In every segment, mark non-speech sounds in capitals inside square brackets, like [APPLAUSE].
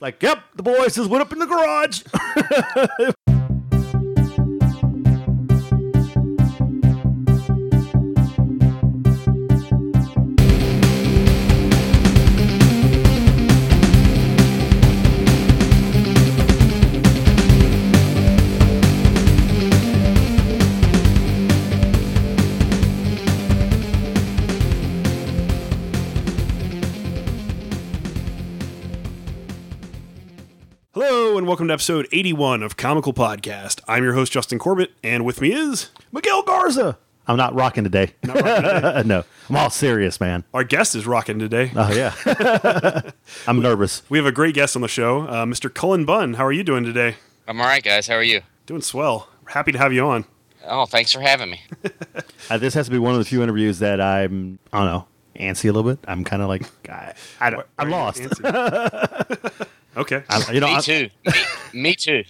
Like, yep, the boys just went up in the garage. [LAUGHS] welcome to episode 81 of Comical Podcast. I'm your host, Justin Corbett, and with me is Miguel Garza. I'm not rocking today. Not rocking today. [LAUGHS] no, I'm all serious, man. our guest is rocking today. Oh, yeah. [LAUGHS] I'm nervous. We have a great guest on the show, uh, Mr. Cullen Bunn. How are you doing today? I'm all right, guys. How are you? Doing swell. Happy to have you on. Oh, thanks for having me. [LAUGHS] Uh, this has to be one of the few interviews that I'm, I don't know, antsy a little bit. I'm kind of like, I, I don't, I'm lost. You antsy? okay. I'm- you know, me I'm- too. Me, me too.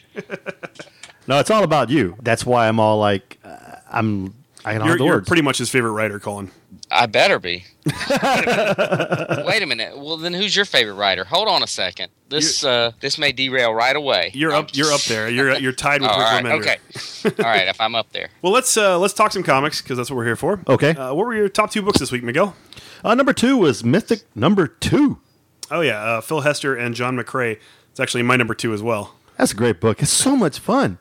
no, it's all about you. That's why I'm all like, uh, I'm, I don't You're, the you're words. pretty much his favorite writer, Cullen. I better be. Wait a, minute. Wait a minute. Well, then who's your favorite writer? Hold on a second. This uh, this may derail right away. You're Um, up. You're up there. You're you're tied with Oh, Rick all right. Remender. Okay. [LAUGHS] all right. If I'm up there, Well, let's uh, let's talk some comics because that's what we're here for. Okay. Uh, what were your top two books this week, Miguel? uh, number two was Mythic number two. Oh yeah, uh, Phil Hester and John McCrea. It's actually my number two as well. That's a great book. It's so much fun.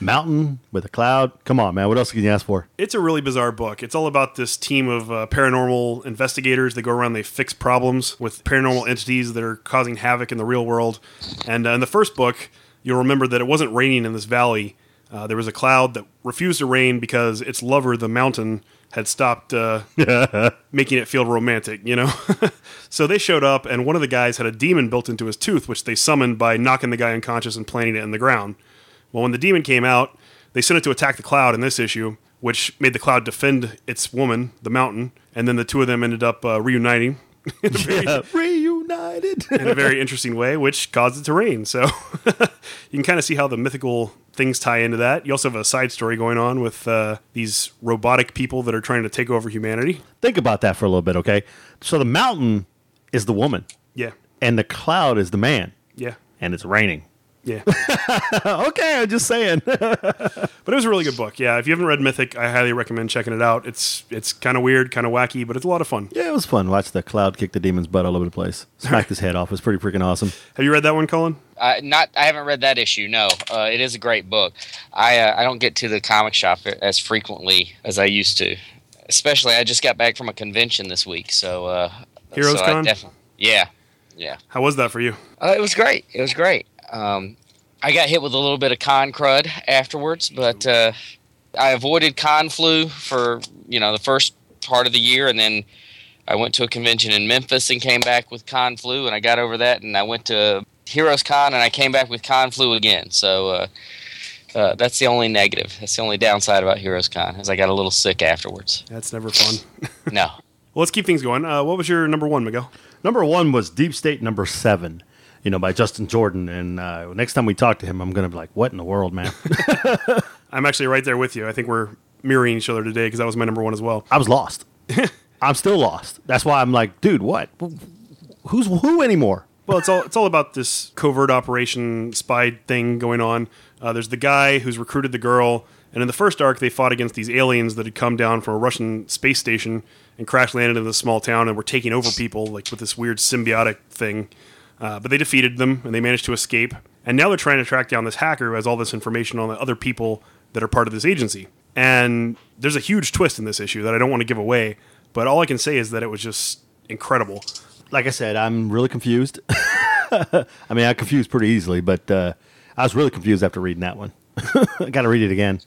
Mountain with a cloud. Come on, man. What else can you ask for? It's a really bizarre book. It's all about this team of uh, paranormal investigators. They go around, they fix problems with paranormal entities that are causing havoc in the real world. And uh, in the first book, you'll remember that it wasn't raining in this valley. Uh, there was a cloud that refused to rain because its lover, the mountain, had stopped uh, [LAUGHS] making it feel romantic, you know? [LAUGHS] so they showed up, and one of the guys had a demon built into his tooth, which they summoned by knocking the guy unconscious and planting it in the ground. Well, when the demon came out, they sent it to attack the cloud in this issue, which made the cloud defend its woman, the mountain, and then the two of them ended up uh, reuniting [LAUGHS] very, [LAUGHS] In a very interesting way, which caused it to rain. So [LAUGHS] you can kind of see how the mythical things tie into that. You also have a side story going on with uh, these robotic people that are trying to take over humanity. Think about that for a little bit, okay? So the mountain is the woman, Yeah, and the cloud is the man, yeah, and it's raining. Yeah. [LAUGHS] okay, I'm just saying. [LAUGHS] But it was a really good book. Yeah, if you haven't read Mythic, I highly recommend checking it out. It's it's kind of weird, kind of wacky, but it's a lot of fun. yeah, it was fun. Watch the cloud kick the demon's butt all over the place. [LAUGHS] smack his head off. It was pretty freaking awesome. Have you read that one, Cullen? uh, not. I haven't read that issue. No, uh, it is a great book. I uh, I don't get to the comic shop as frequently as I used to. Especially, I just got back from a convention this week, so uh, Heroes so Con? defi- yeah, yeah. How was that for you? Uh, it was great. It was great. Um, I got hit with a little bit of con crud afterwards, but uh, I avoided con flu for you know the first part of the year, and then I went to a convention in Memphis and came back with con flu, and I got over that, and I went to Heroes Con, and I came back with con flu again. So. Uh, uh, that's the only negative. That's the only downside about Heroes Con, is I got a little sick afterwards. That's never fun. No, [LAUGHS] well, let's keep things going. Uh, what was your number one, Miguel? Number one was Deep State Number Seven, you know, by Justin Jordan. And uh, next time we talk to him, I'm going to be like, what in the world, man? [LAUGHS] I'm actually right there with you. I think we're mirroring each other today because that was my number one as well. I was lost. [LAUGHS] I'm still lost. That's why I'm like, dude, what? Who's who anymore? Well, it's all it's all about this covert operation spy thing going on. Uh, there's the guy who's recruited the girl, and in the first arc, they fought against these aliens that had come down from a Russian space station and crash landed in this small town and were taking over people like with this weird symbiotic thing. Uh, but they defeated them and they managed to escape. And now they're trying to track down this hacker who has all this information on the other people that are part of this agency. And there's a huge twist in this issue that I don't want to give away, but all I can say is that it was just incredible. Like I said, I'm really confused. [LAUGHS] I mean, I confused pretty easily, but uh, I was really confused after reading that one. [LAUGHS] I got to read it again.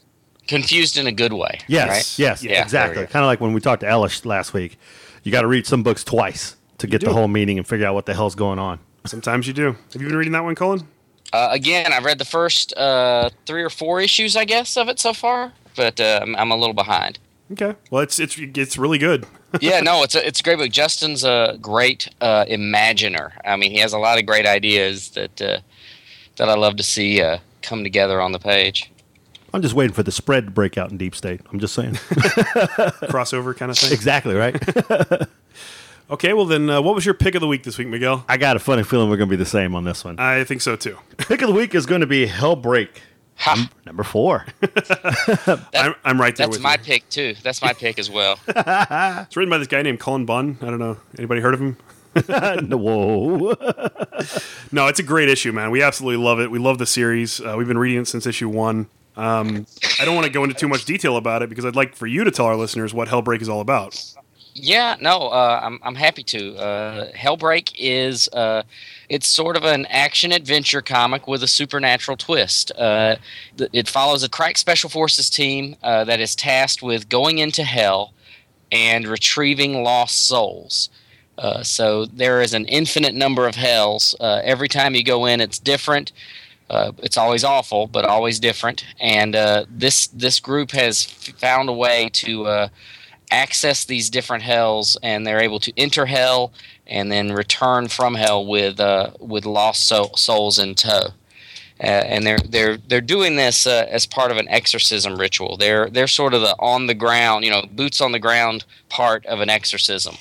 confused in a good way. Yes, right? yes, Yeah, exactly. there we go. Kind of like when we talked to Ellis last week. You got to read some books twice to get the whole meaning and figure out what the hell's going on. Sometimes you do. Have you been reading that one, Cullen? Uh, again, I've read the first uh, three or four issues, I guess, of it so far, but uh, I'm, I'm a little behind. Okay. Well, it's it's it's really good. [LAUGHS] yeah, no, it's a it's a great book. Justin's a great uh, imaginer. I mean, he has a lot of great ideas that uh, that I love to see uh, come together on the page. I'm just waiting for the spread to break out in Deep State. I'm just saying. [LAUGHS] Crossover kind of thing. [LAUGHS] exactly right. Okay, well then, uh, what was your pick of the week this week, Miguel? I got a funny feeling we're going to be the same on this one. I think so too. Pick of the week is going to be Hellbreak, Ha, number four. [LAUGHS] I'm, I'm right there that's with my you. pick too. That's my pick as well. [LAUGHS] It's written by this guy named Cullen Bunn. I don't know. Anybody heard of him? [LAUGHS] Whoa. No, it's a great issue, man. We absolutely love it. We love the series. Uh, we've been reading it since issue one. Um, I don't want to go into too much detail about it because I'd like for you to tell our listeners what Hellbreak is all about. Yeah, no, uh, I'm I'm happy to. Uh, Hellbreak is uh, it's sort of an action adventure comic with a supernatural twist. Uh, th- it follows a crack special forces team uh, that is tasked with going into hell and retrieving lost souls. Uh, so there is an infinite number of hells. Every time you go in, it's different. It's always awful, but always different. And this this group has found a way to access these different hells, and they're able to enter hell and then return from hell with uh, with lost soul, souls in tow. Uh, and they're they're they're doing this uh, as part of an exorcism ritual. They're they're sort of the on the ground, you know, boots on the ground part of an exorcism.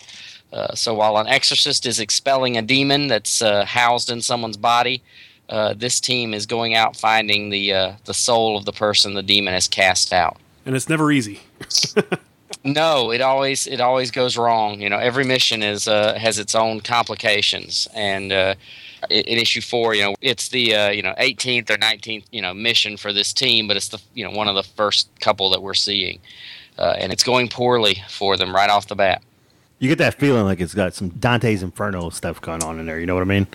Uh, so while an exorcist is expelling a demon that's uh, housed in someone's body, uh, this team is going out finding the the soul of the person the demon has cast out. And it's never easy. [LAUGHS] No, it always it always goes wrong. You know, every mission is uh, has its own complications, and uh, in issue four, you know, it's the uh, you know 18th or 19th you know mission for this team, but it's the you know one of the first couple that we're seeing, uh, and it's going poorly for them right off the bat. You get that feeling like it's got some Dante's Inferno stuff going on in there. You know what I mean?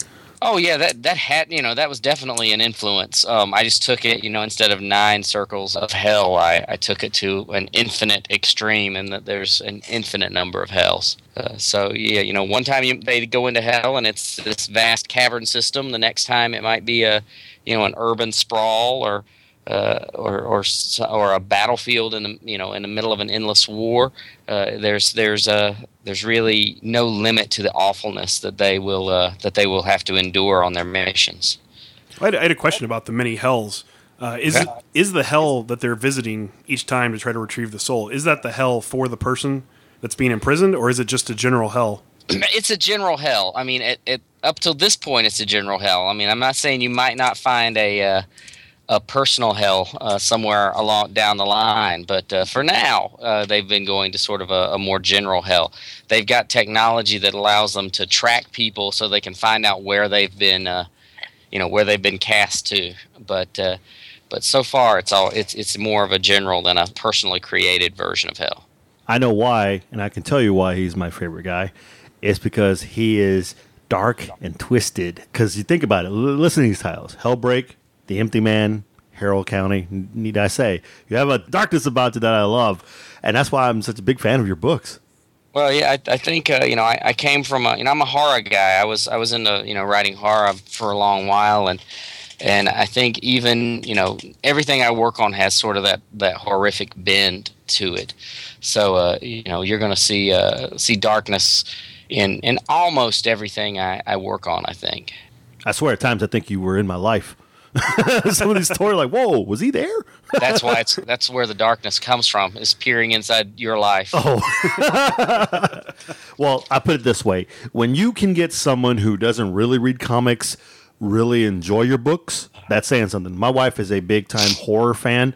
Oh yeah, that that had you know that was definitely an influence. Um, I just took it, you know, instead of nine circles of hell, I, I took it to an infinite extreme, and that there's an infinite number of hells. Uh, so yeah, you know, one time you, they go into hell and it's this vast cavern system. The next time it might be a, you know, an urban sprawl or. Uh, or or or a battlefield in the you know in the middle of an endless war. Uh, there's there's uh, there's really no limit to the awfulness that they will uh, that they will have to endure on their missions. I had, I had a question about the many hells. Uh, is it, is the hell that they're visiting each time to try to retrieve the soul? Is that the hell for the person that's being imprisoned, or is it just a general hell? [CLEARS THROAT] it's a general hell. I mean, it, it up till this point, it's a general hell. I mean, I'm not saying you might not find a uh, a personal hell uh, somewhere along down the line, but uh, for now, uh, they've been going to sort of a, a more general hell. They've got technology that allows them to track people, so they can find out where they've been, uh, you know, where they've been cast to. But uh, but so far, it's all it's it's more of a general than a personally created version of hell. I know why, and I can tell you why he's my favorite guy. It's because he is dark and twisted. Because you think about it, listen to these titles: Hellbreak, The Empty Man, Harrow County. Need I say? You have a darkness about it that I love, and that's why I'm such a big fan of your books. Well, yeah, I, I think uh, you know I, I came from a you know I'm a horror guy. I was I was into you know writing horror for a long while, and and I think even you know everything I work on has sort of that that horrific bend to it. So uh, you know you're going to see uh, see darkness in in almost everything I, I work on. I think. I swear, at times I think you were in my life. [LAUGHS] Some of these stories, like, whoa, was he there? That's why it's [LAUGHS] that's where the darkness comes from is peering inside your life. Oh. [LAUGHS] well, I put it this way: when you can get someone who doesn't really read comics really enjoy your books, that's saying something. My wife is a big time horror fan,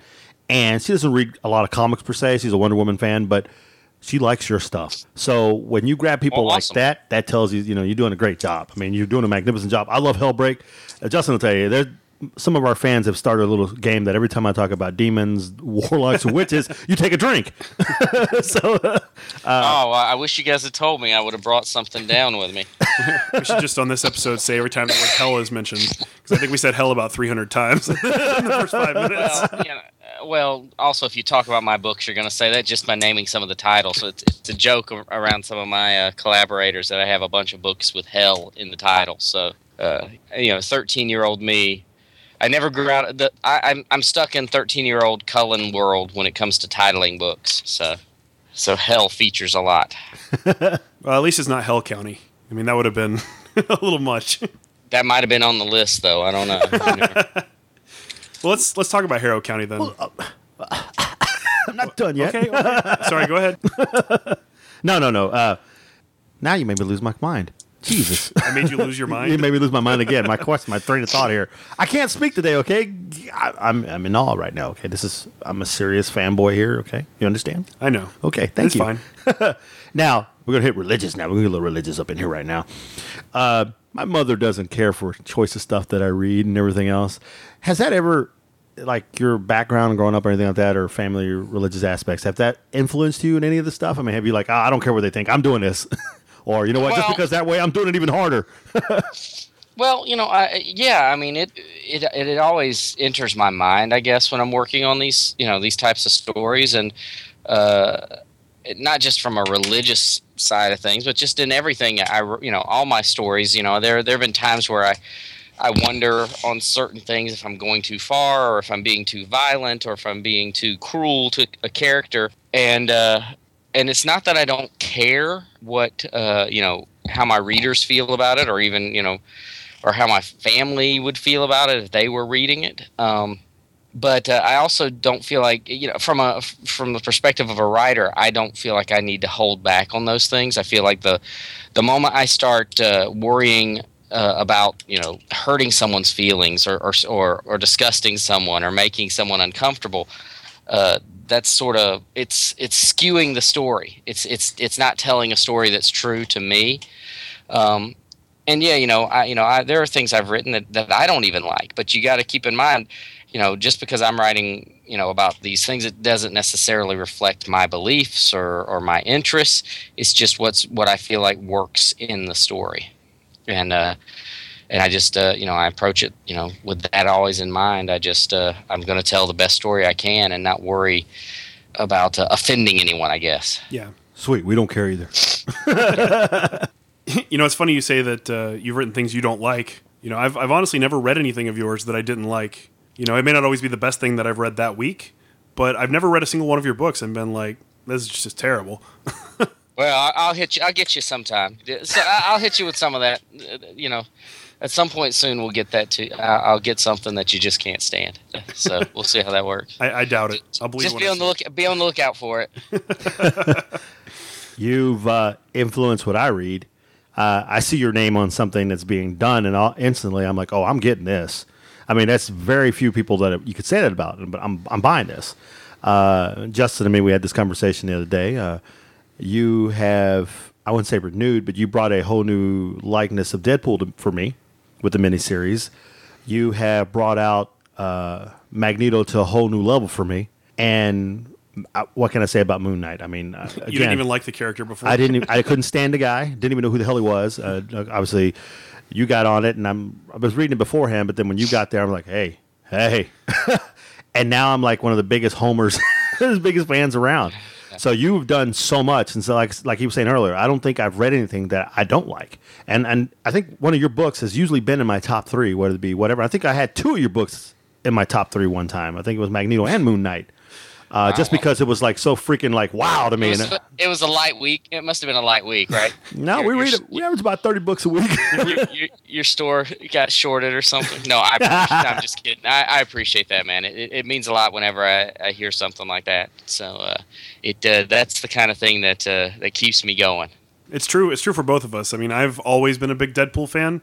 and she doesn't read a lot of comics per se. She's a Wonder Woman fan, but she likes your stuff. So when you grab people Oh, like that, that tells you, you know, you're doing a great job. I mean, you're doing a magnificent job. I love Hellbreak. Uh, Justin will tell you, there's some of our fans have started a little game that every time I talk about demons, [LAUGHS] warlocks, witches, you take a drink. [LAUGHS] so uh, oh, well, I wish you guys had told me. I would have brought something down with me. [LAUGHS] We should just on this episode say every time the word hell is mentioned, because I think we said hell about 300 times in the first five minutes. well, you know, uh, well, also, if you talk about my books, you're going to say that just by naming some of the titles. So it's, it's a joke around some of my uh, collaborators that I have a bunch of books with hell in the title. So, uh, you know, 13 year old me, I never grew out. The, I, I'm I'm stuck in 13 year old Cullen world when it comes to titling books. So, so hell features a lot. [LAUGHS] Well, at least it's not Hell County. I mean, that would have been [LAUGHS] a little much. That might have been on the list, though. I don't know. [LAUGHS] Well, let's let's talk about Harrow County then. I'm not done yet. Okay, okay. Sorry, go ahead. No, no, no. Uh, Now you made me lose my mind. Jesus. I made you lose your [LAUGHS] mind. you made me lose my mind again. My question, my train of thought here. I can't speak today. Okay, I, I'm I'm in awe right now. Okay, this is I'm a serious fanboy here. Okay, you understand? I know. Okay, thank It's you. fine. [LAUGHS] Now we're gonna hit religious. Now we're gonna get a little religious up in here right now. Uh, my mother doesn't care for choice of stuff that I read and everything else. Has that ever, like your background growing up or anything like that, or family or religious aspects, have that influenced you in any of the stuff? I mean, have you like, "Ah, I don't care what they think, I'm doing this, [LAUGHS] or you know what, just because that way I'm doing it even harder. [LAUGHS] Well, you know, I, yeah, I mean, it, it it it always enters my mind, I guess, when I'm working on these, you know, these types of stories, and uh, not just from a religious side of things, but just in everything. I, you know, all my stories, you know, there there have been times where I I wonder on certain things if I'm going too far, or if I'm being too violent, or if I'm being too cruel to a character, and uh, and it's not that I don't care what uh, you know how my readers feel about it, or even you know or how my family would feel about it if they were reading it. Um, but uh, I also don't feel like you know from a from the perspective of a writer, I don't feel like I need to hold back on those things. I feel like the the moment I start uh, worrying uh, about you know hurting someone's feelings or, or or or disgusting someone or making someone uncomfortable, uh, that's sort of it's it's skewing the story. It's it's it's not telling a story that's true to me. Um, and yeah, you know, I you know, I, there are things I've written that, that I don't even like, but you got to keep in mind, you know, just because I'm writing, you know, about these things, it doesn't necessarily reflect my beliefs or, or my interests. It's just what's what I feel like works in the story, and uh, and I just uh, you know I approach it, you know, with that always in mind. I just uh, I'm going to tell the best story I can and not worry about uh, offending anyone. I guess. Yeah. Sweet, we don't care either. [LAUGHS] You know, it's funny you say that uh, you've written things you don't like. You know, I've, I've honestly never read anything of yours that I didn't like. You know, it may not always be the best thing that I've read that week, but I've never read a single one of your books and been like, this is just terrible. [LAUGHS] Well, I- I'll hit you. I'll get you sometime. So I- I'll hit you with some of that. uh, You know, at some point soon we'll get that to. I- I'll get something that you just can't stand. So [LAUGHS] we'll see how that works. I, I doubt it. I'll believe Just be I on the look. Be on the lookout for it. [LAUGHS] You've uh, influenced what I read. Uh, I see your name on something that's being done, and I'll, instantly I'm like, oh, I'm getting this. I mean, that's very few people that you could say that about, but I'm I'm buying this. Uh, Justin and me, we had this conversation the other day. Uh, you have, I wouldn't say renewed, but you brought a whole new likeness of Deadpool to, for me with the miniseries. You have brought out uh, Magneto to a whole new level for me. And uh, what can I say about Moon Knight? I mean, uh, [LAUGHS] You didn't even like the character before. I didn't. I [LAUGHS] couldn't stand the guy. Didn't even know who the hell he was. Uh, obviously, you got on it, and I'm. I was reading it beforehand, but then when you got there, I'm like, hey, hey, [LAUGHS] and now I'm like one of the biggest homers, the biggest fans around. So you've done so much, and so like like he was saying earlier, I don't think I've read anything that I don't like, and and I think one of your books has usually been in my top three, whether it be whatever. I think I had two of your books in my top three one time. I think it was Magneto and Moon Knight. Uh, Just because it was like so freaking like wow to me. It was, it was a light week. It must have been a light week, right? [LAUGHS] no, Your- we read it. We average about thirty books a week. your, your, your store got shorted or something. No, I, I'm just kidding. I, I appreciate that, man. It, it means a lot whenever I, I hear something like that. So uh, it uh, that's the kind of thing that uh, that keeps me going. It's true. It's true for both of us. I mean, I've always been a big Deadpool fan.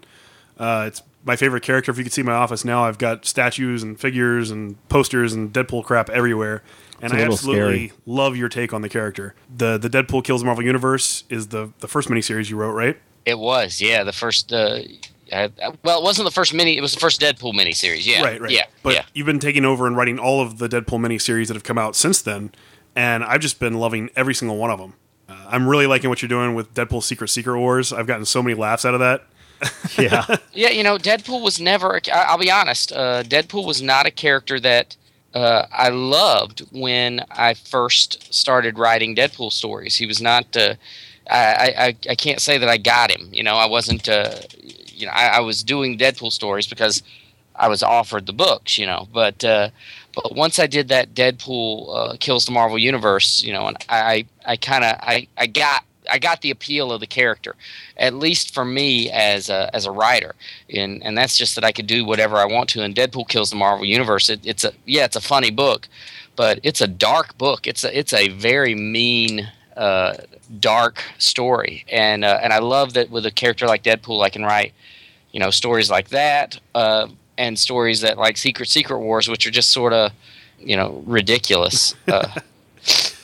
Uh, it's my favorite character. If you could see my office now, I've got statues and figures and posters and Deadpool crap everywhere. And It's a I absolutely scary. love your take on the character. The the Deadpool kills the Marvel Universe is the the first miniseries you wrote, right? It was, yeah, the first. Uh, I, I- well, it wasn't the first mini. It was the first Deadpool miniseries. Yeah, Right, right. Yeah, But yeah. you've been taking over and writing all of the Deadpool miniseries that have come out since then, and I've just been loving every single one of them. Uh, I'm really liking what you're doing with Deadpool Secret Secret Wars. I've gotten so many laughs out of that. yeah, [LAUGHS] Yeah, you know, Deadpool was never. a- I- I'll be honest. Uh, Deadpool was not a character that uh, I loved when I first started writing Deadpool stories. He was not. Uh, I, I I can't say that I got him. You know, I wasn't. Uh, you know, I, I was doing Deadpool stories because I was offered the books. You know, but. Uh, but once I did that Deadpool uh, kills the Marvel Universe, you know, and I, I kind of, I, I got, I got the appeal of the character, at least for me as a, as a writer, and and that's just that I could do whatever I want to. And Deadpool kills the Marvel Universe. It, it's a yeah, it's a funny book, but it's a dark book. It's a it's a very mean uh, dark story, and uh, and I love that with a character like Deadpool, I can write you know stories like that, uh, and stories that like Secret Secret Wars, which are just sort of you know ridiculous. [LAUGHS]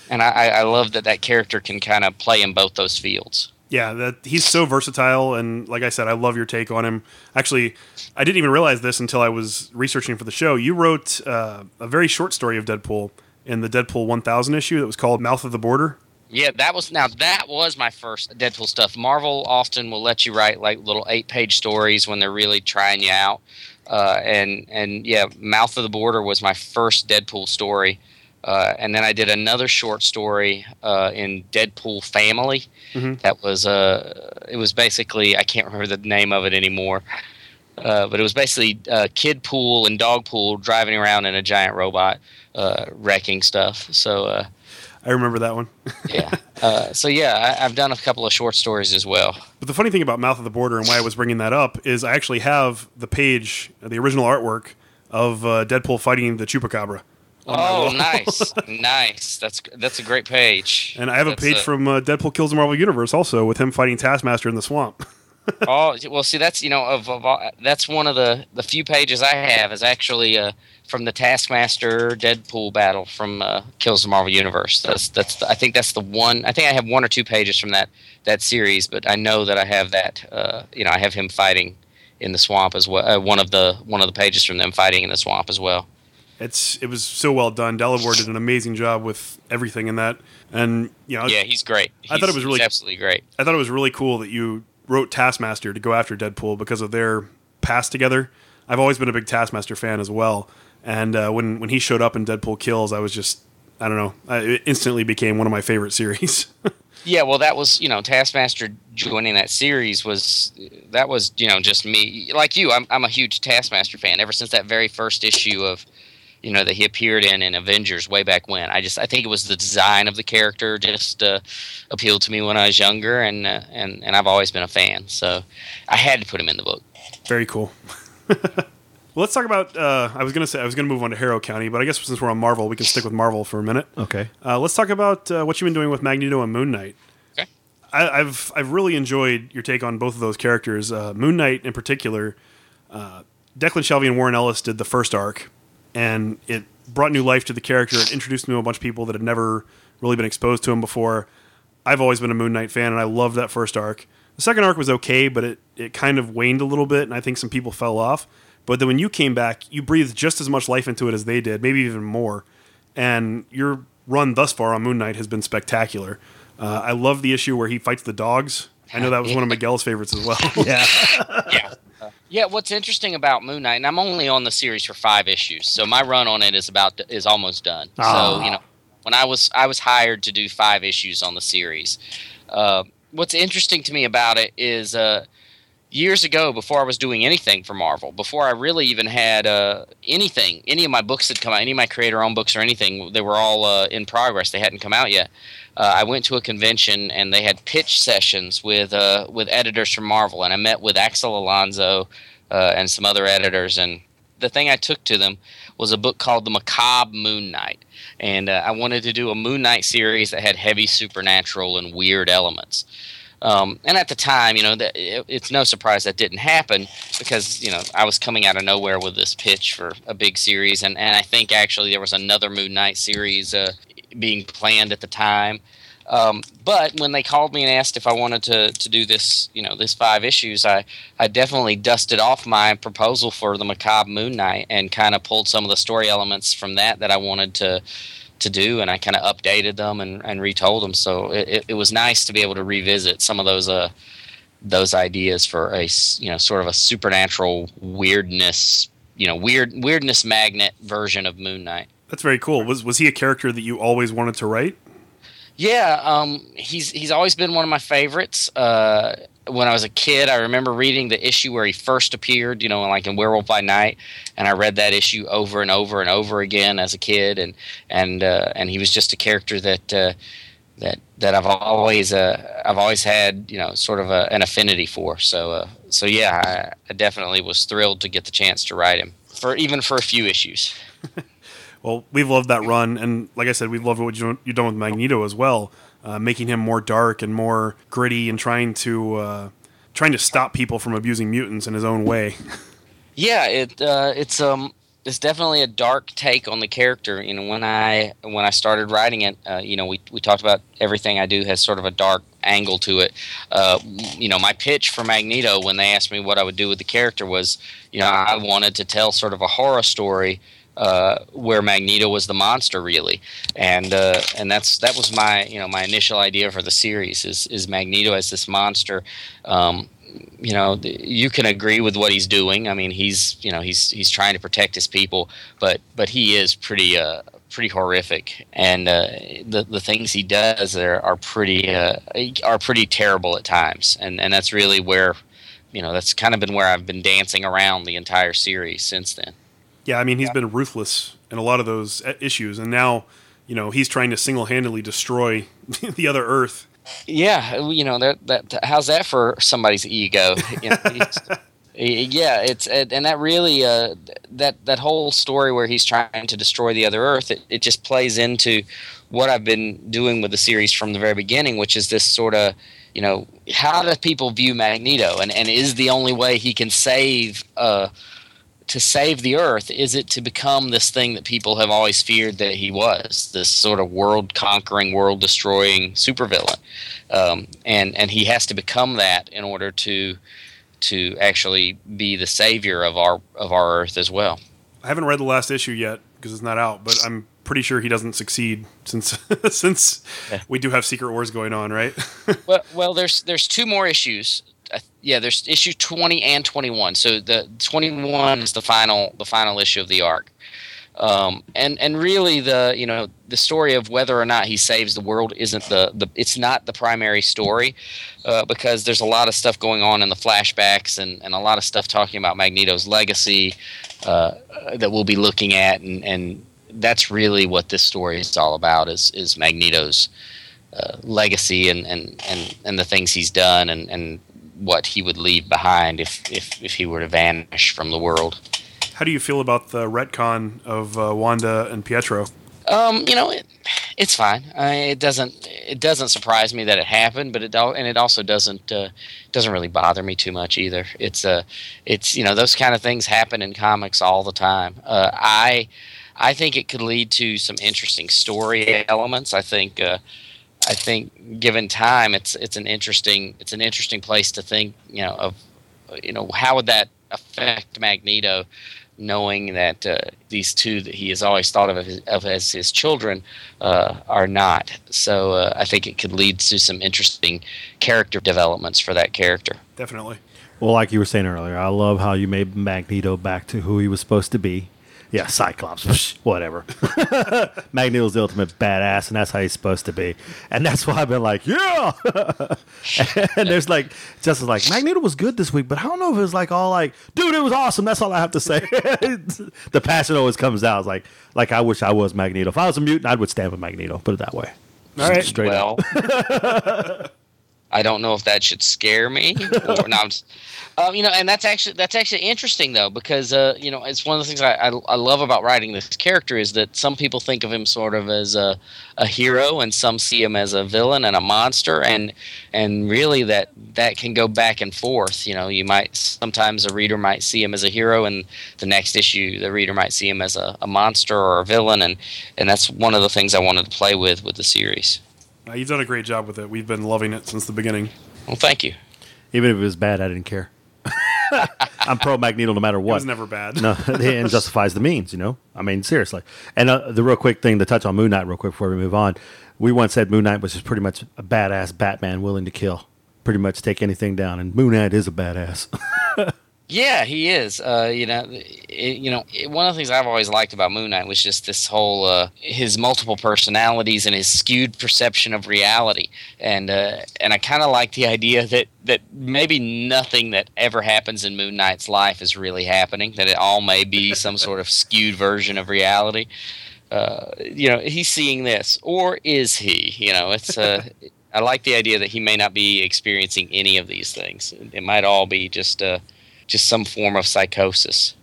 And I, I love that that character can kind of play in both those fields. Yeah, that he's so versatile, and like I said, I love your take on him. Actually, I didn't even realize this until I was researching for the show. You wrote uh, a very short story of Deadpool in the Deadpool 1000 issue that was called "Mouth of the Border." Yeah, that was now that was my first Deadpool stuff. Marvel often will let you write like little eight page stories when they're really trying you out. Uh, and and yeah, Mouth of the Border was my first Deadpool story. Uh, and then I did another short story uh, in Deadpool Family. Mm-hmm. That was uh, it was basically I can't remember the name of it anymore, uh, but it was basically uh, Kid Pool and Dog Pool driving around in a giant robot, uh, wrecking stuff. So uh, I remember that one. [LAUGHS] yeah, uh, so yeah, I, I've done a couple of short stories as well. But the funny thing about Mouth of the Border and why I was bringing that up is I actually have the page, the original artwork of uh, Deadpool fighting the Chupacabra. My Oh, nice, [LAUGHS] nice. That's that's a great page. And I have a That's page from uh, Deadpool Kills the Marvel Universe also with him fighting Taskmaster in the swamp. [LAUGHS] oh well, see, that's you know of, of all, that's one of the the few pages I have is actually uh, from the Taskmaster Deadpool battle from uh, Kills the Marvel Universe. That's that's the, I think that's the one. I think I have one or two pages from that that series, but I know that I have that. Uh, you know, I have him fighting in the swamp as well. Uh, one of the one of the pages from them fighting in the swamp as well. It's it was so well done. Dalibor did an amazing job with everything in that, and you know, Yeah, he's great. I thought it was really- absolutely great. I thought it was really cool that you wrote Taskmaster to go after Deadpool because of their past together. I've always been a big Taskmaster fan as well, and uh, when when he showed up in Deadpool Kills, I was just I don't know, I, it instantly became one of my favorite series. [LAUGHS] Yeah, well, that was you know Taskmaster joining that series was that was you know just me like you. I'm I'm a huge Taskmaster fan ever since that very first issue of you know that he appeared in in Avengers way back when. I just I think it was the design of the character just uh, appealed to me when I was younger, and uh, and and I've always been a fan. So I had to put him in the book. Very cool. [LAUGHS] well, let's talk about. Uh, I was gonna say I was gonna move on to Harrow County, but I guess since we're on Marvel, we can stick with Marvel for a minute. Okay. Uh, let's talk about uh, what you've been doing with Magneto and Moon Knight. Okay. I, I've I've really enjoyed your take on both of those characters. Uh, Moon Knight, in particular, uh, Declan Shalvey and Warren Ellis did the first arc, and it brought new life to the character. It introduced me to a bunch of people that had never really been exposed to him before. I've always been a Moon Knight fan, and I loved that first arc. The second arc was okay, but it, it kind of waned a little bit, and I think some people fell off. But then when you came back, you breathed just as much life into it as they did, maybe even more. And your run thus far on Moon Knight has been spectacular. Uh, I love the issue where he fights the dogs. I know that was one of Miguel's favorites as well. [LAUGHS] Yeah. yeah. Yeah, what's interesting about Moon Knight, and I'm only on the series for five issues, so my run on it is about is almost done. Ah. So you know, when I was I was hired to do five issues on the series. Uh, what's interesting to me about it is uh, years ago, before I was doing anything for Marvel, before I really even had uh, anything, any of my books had come out, any of my creator-owned books or anything, they were all uh, in progress. They hadn't come out yet. Uh, I went to a convention and they had pitch sessions with uh, with editors from Marvel, and I met with Axel Alonso uh, and some other editors. And the thing I took to them was a book called The Macabre Moon Knight, and uh, I wanted to do a Moon Knight series that had heavy supernatural and weird elements. Um, and at the time, you know, that it, it's no surprise that didn't happen because you know I was coming out of nowhere with this pitch for a big series, and, and I think actually there was another Moon Knight series uh, being planned at the time. Um, but when they called me and asked if I wanted to, to do this, you know, this five issues, I, I definitely dusted off my proposal for the Macabre Moon Knight and kind of pulled some of the story elements from that that I wanted to to do, and I kind of updated them and, and retold them. So it, it, it was nice to be able to revisit some of those uh, those ideas for a you know sort of a supernatural weirdness, you know, weird weirdness magnet version of Moon Knight. That's very cool. Was was he a character that you always wanted to write? Yeah, um, he's he's always been one of my favorites. Uh, when I was a kid, I remember reading the issue where he first appeared, you know, like in Werewolf by Night, and I read that issue over and over and over again as a kid, and and uh, and he was just a character that uh, that that I've always uh, I've always had, you know, sort of a, an affinity for. So uh, so yeah, I, I definitely was thrilled to get the chance to write him for even for a few issues. [LAUGHS] Well, we've loved that run, and like I said, we've loved what you- you've done with Magneto as well. Uh, making him more dark and more gritty, and trying to uh, trying to stop people from abusing mutants in his own way. [LAUGHS] Yeah, it uh, it's um it's definitely a dark take on the character. You know, when I when I started writing it, uh, you know, we we talked about everything I do has sort of a dark angle to it. Uh, you know, my pitch for Magneto when they asked me what I would do with the character was, you know, I wanted to tell sort of a horror story uh, where Magneto was the monster, really, and uh, and that's that was my you know my initial idea for the series is is Magneto as this monster. Um, you know, you can agree with what he's doing. I mean, he's you know he's he's trying to protect his people, but but he is pretty uh, pretty horrific, and uh, the the things he does there are pretty uh, are pretty terrible at times, and and that's really where you know that's kind of been where I've been dancing around the entire series since then. Yeah, I mean, he's yeah. been ruthless in a lot of those uh, issues, and now you know he's trying to single handedly destroy [LAUGHS] the other Earth yeah, you know that that how's that for somebody's ego? [LAUGHS] You know, yeah, it's and that really uh, that that whole story where he's trying to destroy the other Earth, it, it just plays into what I've been doing with the series from the very beginning, which is this sort of you know how do people view Magneto, and and is the only way he can save. Uh, to save the earth is it to become this thing that people have always feared that he was this sort of world conquering world destroying supervillain? Um, and and he has to become that in order to to actually be the savior of our of our earth as well. I haven't read the last issue yet because it's not out but i'm pretty sure he doesn't succeed since [LAUGHS] since yeah. we do have secret wars going on right? [LAUGHS] Well well there's there's two more issues yeah, there's issue 20 and 21. So the 21 is the final the final issue of the arc. Um, and and really the you know the story of whether or not he saves the world isn't the, the it's not the primary story uh, because there's a lot of stuff going on in the flashbacks and, and a lot of stuff talking about Magneto's legacy uh, that we'll be looking at and, and that's really what this story is all about is is Magneto's uh, legacy and, and, and, and the things he's done and, and what he would leave behind if, if, if he were to vanish from the world. How do you feel about the retcon of uh, Wanda and Pietro? Um, you know, it, it's fine. I, it doesn't it doesn't surprise me that it happened, but it and it also doesn't uh, doesn't really bother me too much either. It's uh, it's you know those kind of things happen in comics all the time. Uh, I I think it could lead to some interesting story elements. I think uh, I think given time, it's it's an interesting it's an interesting place to think. You know of you know how would that affect Magneto, knowing that uh, these two that he has always thought of, as, of as his children uh, are not. So uh, I think it could lead to some interesting character developments for that character. Definitely. Well, like you were saying earlier, I love how you made Magneto back to who he was supposed to be yeah, Cyclops, whatever. [LAUGHS] Magneto's the ultimate badass, and that's how he's supposed to be. And that's why I've been like, yeah. [LAUGHS] and there's like, just like, Magneto was good this week, but I don't know if it was like all like, dude, it was awesome. That's all I have to say. [LAUGHS] the passion always comes out. It's like, like I wish I was Magneto. If I was a mutant, I would stand with Magneto. Put it that way. All right, straight well, up. I don't know if that should scare me. Or, [LAUGHS] no, um, you know, and that's actually that's actually interesting though because uh, you know it's one of the things I, I, I love about writing this character is that some people think of him sort of as a, a hero and some see him as a villain and a monster and and really that that can go back and forth. You know, you might sometimes a reader might see him as a hero and the next issue the reader might see him as a, a monster or a villain and and that's one of the things I wanted to play with with the series. Uh, you've done a great job with it. We've been loving it since the beginning. Well, thank you. Even if it was bad, I didn't care. [LAUGHS] I'm pro Magneto no matter what. It was never bad. no, the [LAUGHS] end justifies the means. You know, I mean, seriously. And uh, the real quick thing to touch on Moon Knight, real quick before we move on, we once said Moon Knight was just pretty much a badass Batman willing to kill, pretty much take anything down, and Moon Knight is a badass. [LAUGHS] Yeah, he is. Uh, you know, it, you know, it, one of the things I've always liked about Moon Knight was just this whole uh, his multiple personalities and his skewed perception of reality, and uh, and I kind of like the [LAUGHS] idea that that maybe nothing that ever happens in Moon Knight's life is really happening. That it all may be some [LAUGHS] sort of skewed version of reality. Uh, you know, he's seeing this, or is he? You know, it's. Uh, [LAUGHS] I like the idea that he may not be experiencing any of these things. It might all be just uh, just some form of psychosis.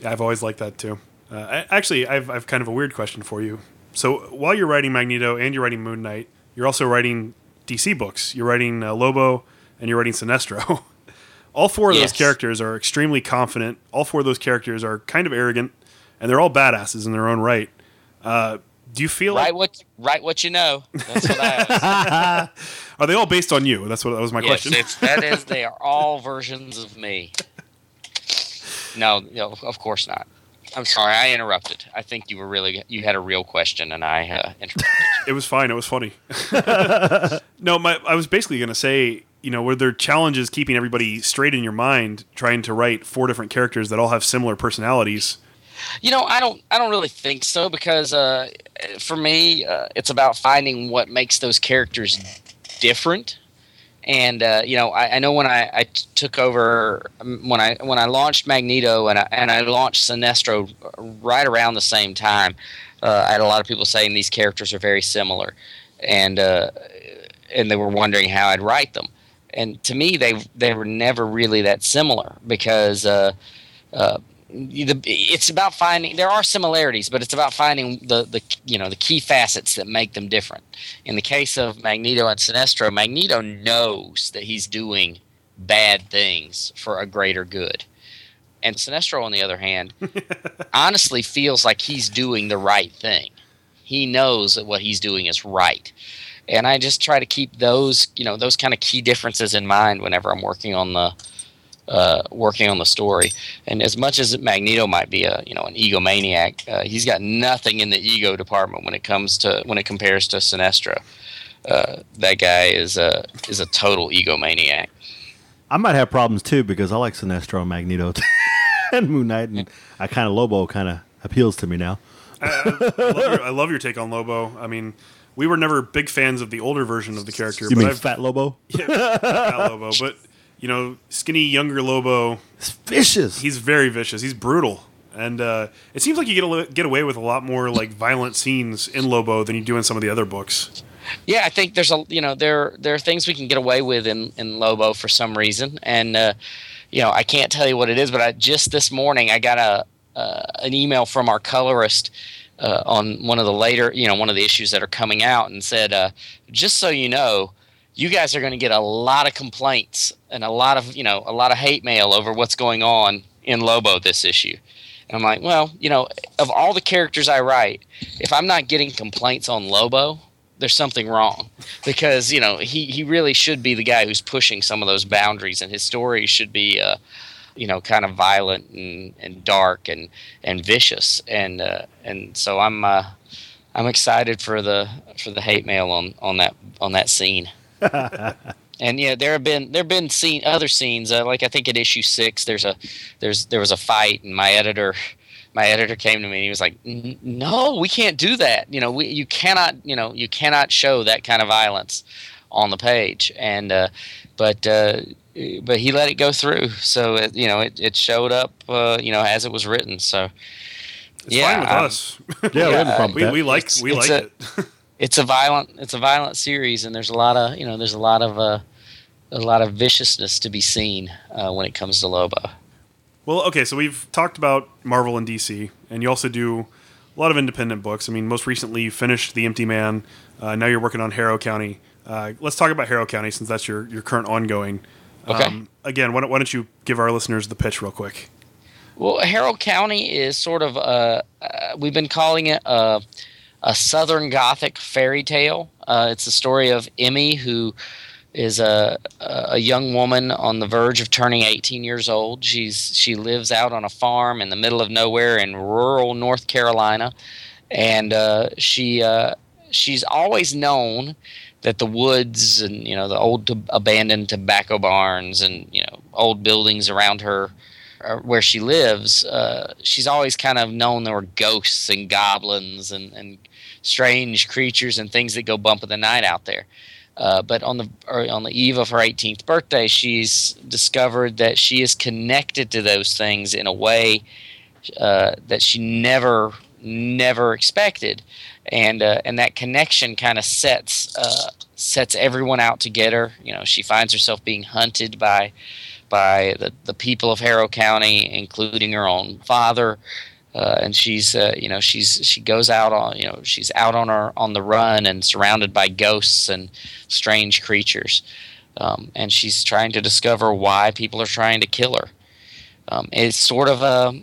Yeah, I've always liked that too. Uh, actually, I've, I've kind of a weird question for you. So while you're writing Magneto and you're writing Moon Knight, you're also writing DC books. You're writing uh, Lobo and you're writing Sinestro. [LAUGHS] all four of Yes. those characters are extremely confident. All four of those characters are kind of arrogant, and they're all badasses in their own right. Uh, do you feel Write like what write what you know. That's what I ask. [LAUGHS] are they all based on you? That's what that was my yes, question. it's, that is. They are [LAUGHS] all versions of me. No, no, of course not. I'm sorry, I interrupted. I think you were really you had a real question, and I uh, [LAUGHS] interrupted. It was fine. It was funny. no, my I was basically going to say, you know, were there challenges keeping everybody straight in your mind, trying to write four different characters that all have similar personalities? You know, I don't. I don't really think so because uh, for me, uh, it's about finding what makes those characters different. And uh, you know, I, I know when I took over um, when I when I launched Magneto and I, and I launched Sinestro right around the same time, uh, I had a lot of people saying these characters are very similar, and uh, and they were wondering how I'd write them. And to me, they they were never really that similar because. Uh, uh, it's about finding there are similarities but it's about finding the, the you know the key facets that make them different. In the case of magneto and sinestro magneto knows that he's doing bad things for a greater good. And sinestro on the other hand [LAUGHS] honestly feels like he's doing the right thing. He knows that what he's doing is right. And i just try to keep those you know those kind of key differences in mind whenever i'm working on the uh, working on the story. And as much as Magneto might be a you know an egomaniac, uh, he's got nothing in the ego department when it comes to when it compares to Sinestro. Uh, that guy is a is a total egomaniac. I might have problems too because I like Sinestro and Magneto [LAUGHS] and Moon Knight, and I kind of Lobo kind of appeals to me now. I, I, love your, I love your take on Lobo. I mean, we were never big fans of the older version of the character. You but mean I've, Fat Lobo? Yeah, Fat Lobo, but you know, skinny younger Lobo, It's vicious. he's very vicious. He's brutal, and uh, it seems like you get a, get away with a lot more like violent scenes in Lobo than you do in some of the other books. Yeah, I think there's a you know there there are things we can get away with in in Lobo for some reason, and uh, you know I can't tell you what it is, but I just this morning I got a uh, an email from our colorist. Uh, on one of the later, you know, one of the issues that are coming out, and said, uh, "Just so you know, you guys are going to get a lot of complaints and a lot of, you know, a lot of hate mail over what's going on in Lobo this issue." And I'm like, "Well, you know, of all the characters I write, if I'm not getting complaints on Lobo, there's something wrong because you know he, he really should be the guy who's pushing some of those boundaries and his stories should be uh, you know kind of violent and, and dark and and vicious and uh, and so I'm uh, I'm excited for the for the hate mail on on that on that scene. And yeah, there have been there have been scene other scenes uh, like I think at issue six there's a there's there was a fight and my editor my editor came to me and he was like no we can't do that. You know we, you cannot you know you cannot show that kind of violence on the page. And uh, but uh, but he let it go through. So it, you know it, it showed up uh, you know as it was written. So It's Yeah, fine with um, us. Yeah, we Yeah, problem we, we like we like it. [LAUGHS] it's a violent it's a violent series and there's a lot of you know there's a lot of uh, a lot of viciousness to be seen uh, when it comes to Lobo. Well, okay, so we've talked about Marvel and DC, and you also do a lot of independent books. I mean, most recently you finished The Empty Man. Uh, now you're working on Harrow County. Uh, let's talk about Harrow County since that's your, your current ongoing. Okay. again, why don't, why don't you give our listeners the pitch real quick? Well, Harrow County is sort of uh, uh, we've been calling it a, a Southern Gothic fairy tale. Uh, it's the story of Emmy, who is a a young woman on the verge of turning 18 years old. She's she lives out on a farm in the middle of nowhere in rural North Carolina, and uh, she uh, she's always known that the woods and you know the old abandoned tobacco barns and you know old buildings around her uh, where she lives, uh, she's always kind of known there were ghosts and goblins and, and strange creatures and things that go bump in the night out there. Uh, but on the on the eve of her 18th birthday, she's discovered that she is connected to those things in a way uh, that she never never expected, and uh, and that connection kind of sets uh, sets everyone out to get her. You know, she finds herself being hunted by by the, the people of Harrow County, including her own father. Uh, and she's uh, you know she's she goes out on you know she's out on her on the run and surrounded by ghosts and strange creatures, um, and she's trying to discover why people are trying to kill her. Um, it's sort of a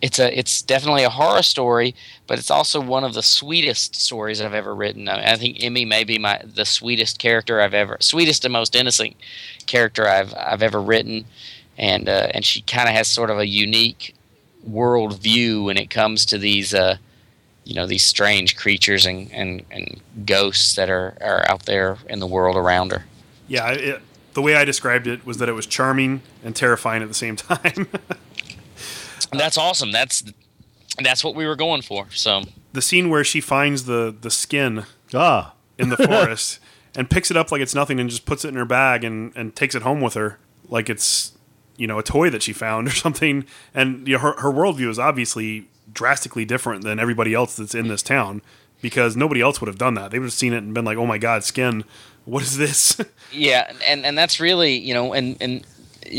it's a it's definitely a horror story, but it's also one of the sweetest stories I've ever written. I, mean, I think Emmy may be my the sweetest character I've ever sweetest and most innocent character I've I've ever written, and uh, and she kind of has sort of a unique world view when it comes to these uh, you know these strange creatures and, and, and ghosts that are, are out there in the world around her. Yeah, it, the way I described it was that it was charming and terrifying at the same [LAUGHS] time. that's awesome. That's that's what we were going for. So the scene where she finds the the skin Ah, in the forest [LAUGHS] and picks it up like it's nothing and just puts it in her bag and, and takes it home with her like it's you know a toy that she found or [LAUGHS] something. And you know, her, her worldview is obviously drastically different than everybody else that's in this town because nobody else would have done that. They would have seen it and been like oh my god skin what is this? [LAUGHS] Yeah, and and that's really you know and and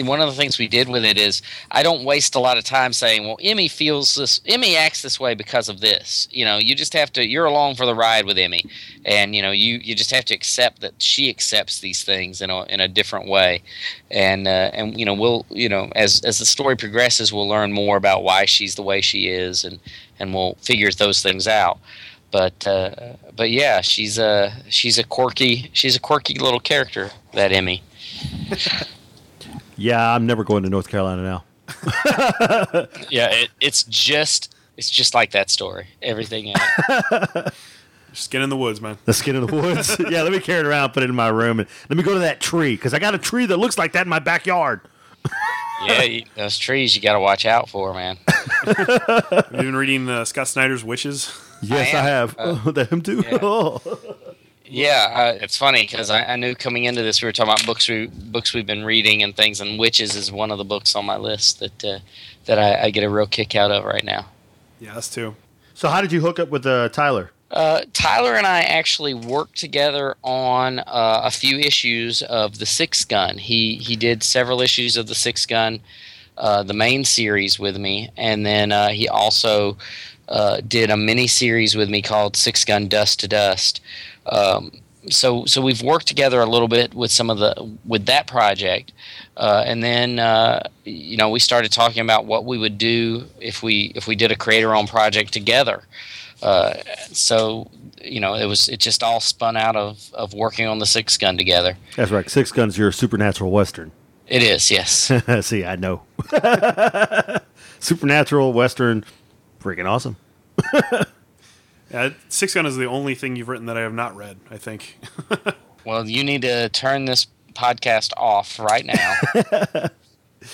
one of the things we did with it is I don't waste a lot of time saying, well, Emmy feels this, Emmy acts this way because of this. You know, you just have to, you're along for the ride with Emmy, and you know, you you just have to accept that she accepts these things in a in a different way, and uh, and you know, we'll you know, as as the story progresses, we'll learn more about why she's the way she is, and and we'll figure those things out. But uh, but yeah, she's a she's a quirky she's a quirky little character that Emmy. [LAUGHS] yeah, I'm never going to North Carolina now. [LAUGHS] yeah, it, it's just it's just like that story. Everything in it. [LAUGHS] skin in the woods man The skin in the woods. [LAUGHS] yeah, let me carry it around, put it in my room, and let me go to that tree because I got a tree that looks like that in my backyard. yeah, you, those trees you got to watch out for, man. have you been reading uh, scott snyder's Wytches Yes, I, I have. am. Oh, them too. yeah. Oh. Yeah, uh, it's funny because I, I knew coming into this we were talking about books we books we've been reading and things, and Wytches is one of the books on my list that uh, that I, I get a real kick out of right now. yeah us too So, how did you hook up with uh, Tyler? Uh, Tyler and I actually worked together on uh, a few issues of the Sixth Gun. He he did several issues of the Sixth Gun, uh, the main series with me, and then uh, he also uh, did a mini series with me called Sixth Gun Dust to Dust. Um, so so we've worked together a little bit with some of the with that project, uh, and then uh, you know we started talking about what we would do if we if we did a creator owned project together. Uh, so you know it was it just all spun out of of working on the Sixth Gun together. That's right. Six Guns, your supernatural western. It is yes. [LAUGHS] See, I know. [LAUGHS] supernatural western, freaking awesome. [LAUGHS] yeah Sixth Gun is the only thing you've written that i have not read i think [LAUGHS] well, you need to turn this podcast off right now. [LAUGHS]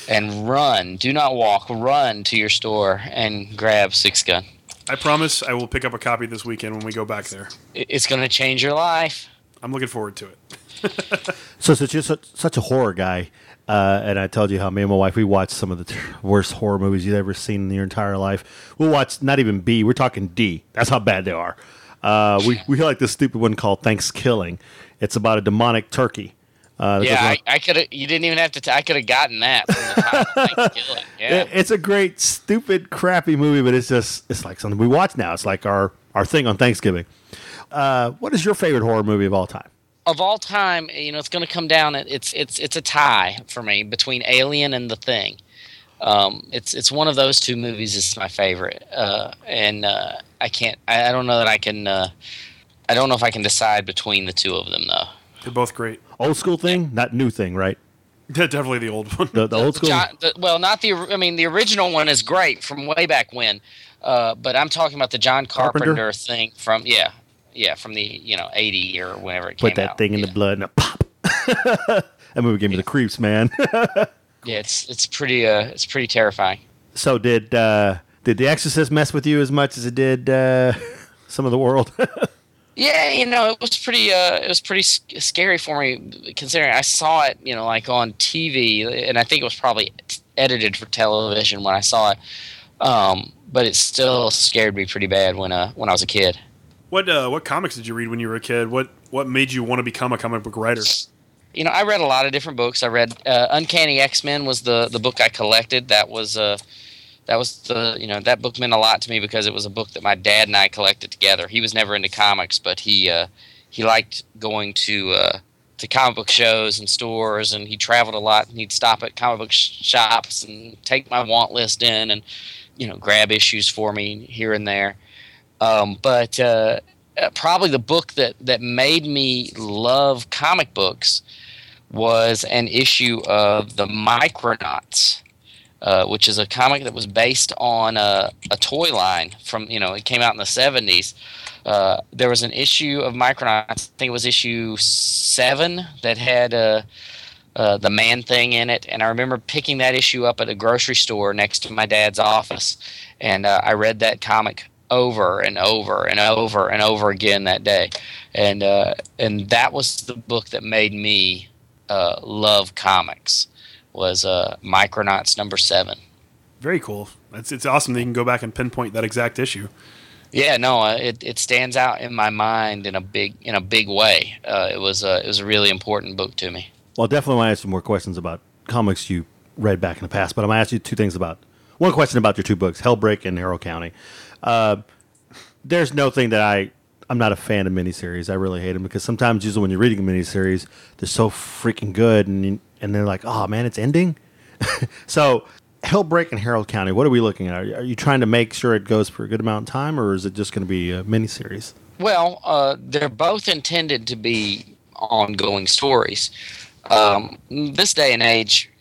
And run. Do not walk. Run to your store and grab Sixth Gun. i promise i will pick up a copy this weekend when we go back there It's going to change your life. i'm looking forward to it [LAUGHS] So, since you're such, such a horror guy, uh, and I told you how me and my wife we watched some of the t- [LAUGHS] worst horror movies you've ever seen in your entire life. We'll watch not even B, we're talking D. That's how bad they are. Uh, we we like this stupid one called Thanksgiving. It's about a demonic turkey. Uh, Yeah, I, I could have. You didn't even have to. T- I could have gotten that from the title. [LAUGHS] Yeah. It- It's a great, stupid, crappy movie, but it's just it's like something we watch now. It's like our our thing on Thanksgiving. Uh, what is your favorite horror movie of all time? Of all time, you know, it's going to come down. It's it's it's a tie for me between Alien and The Thing. Um, it's it's one of those two movies is my favorite, uh, and uh, I can't. I, I don't know that I can. Uh, I don't know if I can decide between the two of them though. they're both great Old school thing, not new thing, right? [LAUGHS] Yeah, definitely the old one The, the old school. John, the, well, not the. I mean, the original one is great from way back when, uh, but I'm talking about the John Carpenter? Carpenter, thing from yeah, yeah, from the you know '80 or whenever it came Put that out. thing in yeah. the blood and a pop. [LAUGHS] that movie gave me the creeps, man. [LAUGHS] Yeah, it's it's pretty uh it's pretty terrifying. so did uh, did The Exorcist mess with you as much as it did uh, [LAUGHS] some of the world? Yeah, you know, it was pretty uh it was pretty scary for me considering I saw it, you know, like on TV and I think it was probably edited for television when I saw it. Um but it still scared me pretty bad when uh when I was a kid. What uh, what comics did you read when you were a kid what what made you want to become a comic book writer You know, I read a lot of different books. I read uh, Uncanny X Men was the the book I collected. That was uh that was the you know that book meant a lot to me because it was a book that my dad and I collected together. He was never into comics, but he uh, he liked going to uh, to comic book shows and stores, and he traveled a lot. And he'd stop at comic book sh- shops and take my want list in, and you know grab issues for me here and there. Um, but uh, uh probably the book that that made me love comic books was an issue of the Micronauts uh, which is a comic that was based on a, a, toy line from you know it came out in the 70s uh, there was an issue of micronauts i think it was issue 7 that had uh, uh, the man thing in it. And i remember picking that issue up at a grocery store next to my dad's office. And uh, i read that comic over and over and over and over again that day and and that was the book that made me love comics was uh, Micronauts number seven. Very cool. It's it's awesome that you can go back and pinpoint that exact issue. Yeah, no, uh, it, it stands out in my mind in a big in a big way. Uh, it was a it was a really important book to me. Well, definitely want to ask you more questions about comics you read back in the past, but I'm going to ask you two things about one question about your two books, Hellbreak and Harrow County. Uh, there's no thing that I I'm not a fan of miniseries. I really hate them because sometimes, usually when you're reading a miniseries, they're so freaking good, and you, and they're like, oh man, it's ending. [LAUGHS] so, Hellbreak and Harrow County, what are we looking at? Are you trying to make sure it goes for a good amount of time, or is it just going to be a miniseries? Well, uh, they're both intended to be ongoing stories. Um, this day and age,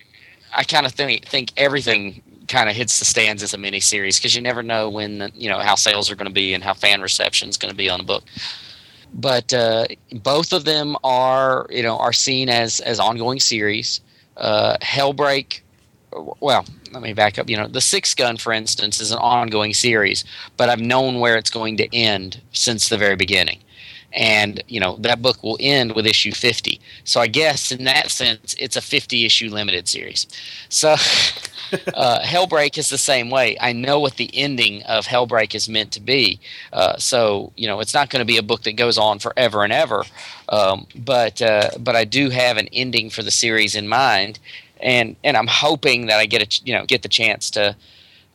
I kind of think think everything kind of hits the stands as a mini series because you never know when you know how sales are going to be and how fan reception is going to be on a book but uh, both of them are you know are seen as as ongoing series. Uh, Hellbreak, well, let me back up. You know, the Sixth Gun, for instance, is an ongoing series, but I've known where it's going to end since the very beginning. And you know that book will end with issue fifty. So I guess in that sense, it's a fifty issue limited series. So [LAUGHS] [LAUGHS] uh, Hellbreak is the same way. I know what the ending of Hellbreak is meant to be. Uh, so you know, it's not going to be a book that goes on forever and ever. Um, but uh, but I do have an ending for the series in mind, and and I'm hoping that I get a you know get the chance to.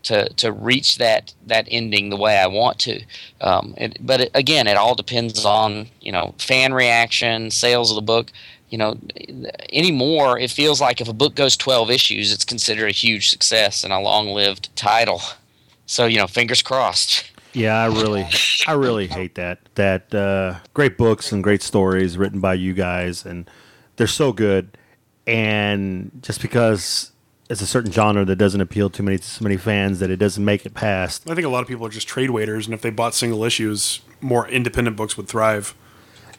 To, to reach that that ending the way I want to, um, it, but it, again, it all depends on you know fan reaction, sales of the book you know, anymore, it feels like if a book goes 12 issues, it's considered a huge success and a long lived title. So, you know, fingers crossed. Yeah, I really, I really hate that. That uh, great books and great stories written by you guys, and they're so good. And just because it's a certain genre that doesn't appeal to many to so many fans, that it doesn't make it past. I think a lot of people are just trade waiters, and if they bought single issues, more independent books would thrive.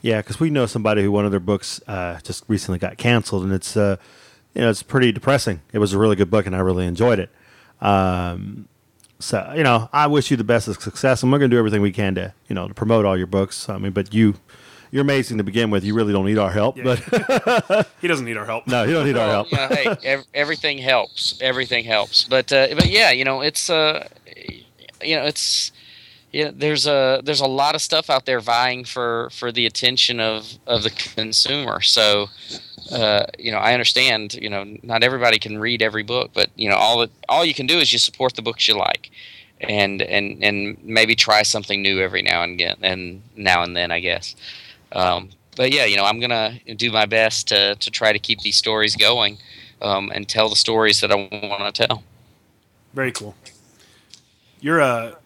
Yeah, because we know somebody who one of their books uh, just recently got canceled, and it's uh, you know it's pretty depressing. It was a really good book, and I really enjoyed it. Um, so you know, I wish you the best of success, and we're going to do everything we can to you know to promote all your books. I mean, but you you're amazing to begin with. You really don't need our help, yeah. but [LAUGHS] he doesn't need our help. No, he don't need our help. You know, hey, [LAUGHS] ev- everything helps. Everything helps. But uh, but yeah, you know, it's uh, you know, it's yeah, there's a there's a lot of stuff out there vying for for the attention of of the consumer. So, uh, you know, I understand. You know, not everybody can read every book, but you know, all that all you can do is you support the books you like, and and and maybe try something new every now and again, and now and then, I guess. Um, but yeah, you know, I'm gonna do my best to to try to keep these stories going, um, and tell the stories that I want to tell. Very cool. You're a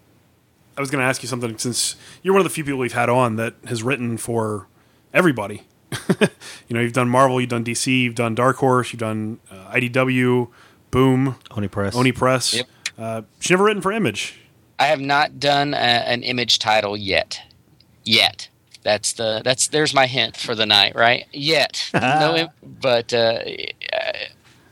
I was going to ask you something since you're one of the few people we've had on that has written for everybody. [LAUGHS] you know, you've done Marvel, you've done DC, you've done Dark Horse, you've done uh, IDW, Boom, Oni Press, Oni Press. Yep. Uh, she's never written for Image. I have not done a, an Image title yet. Yet. That's the that's there's my hint for the night, right? Yet, [LAUGHS] no, but uh,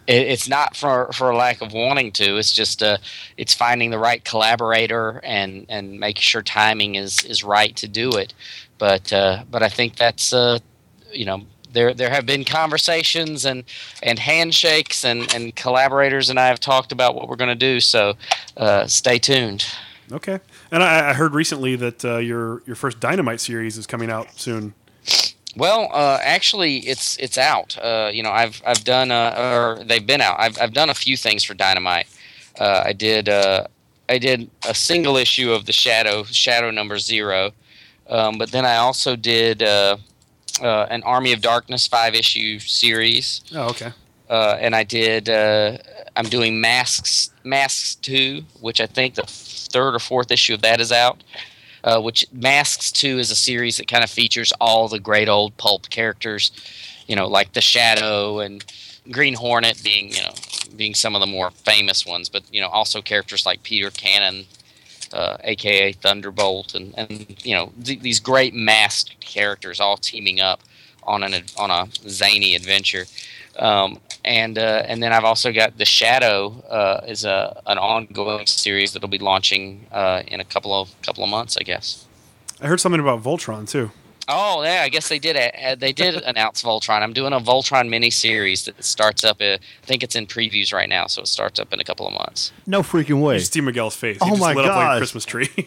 it's not for for lack of wanting to. It's just uh, it's finding the right collaborator and and making sure timing is is right to do it. But uh, but I think that's uh, you know there there have been conversations and and handshakes and and collaborators and I have talked about what we're going to do. So uh, stay tuned. Okay, and I, I heard recently that uh, your your first Dynamite series is coming out soon. Well, uh, actually, it's it's out. Uh, you know, I've I've done uh, or they've been out. I've I've done a few things for Dynamite. Uh, I did uh, I did a single issue of the Shadow Shadow number zero, um, but then I also did uh, uh, an Army of Darkness five issue series. Oh, okay. Uh, and I did. Uh, I'm doing Masks Masks two, which I think the third or fourth issue of that is out. Uh, which Masks two is a series that kind of features all the great old pulp characters, you know, like the Shadow and Green Hornet being you know being some of the more famous ones, but you know also characters like Peter Cannon, uh, aka Thunderbolt, and and you know th- these great masked characters all teaming up on an on a zany adventure. Um, and uh, and then I've also got the Shadow uh, is a an ongoing series that'll be launching uh, in a couple of couple of months, I guess. I heard something about Voltron too. Oh yeah, I guess they did. Uh, they did [LAUGHS] announce Voltron. I'm doing a Voltron mini series that starts up. Uh, I think it's in previews right now, so it starts up in a couple of months. No freaking way. You see Miguel's face. Oh he just my lit up like a. Christmas tree. [LAUGHS]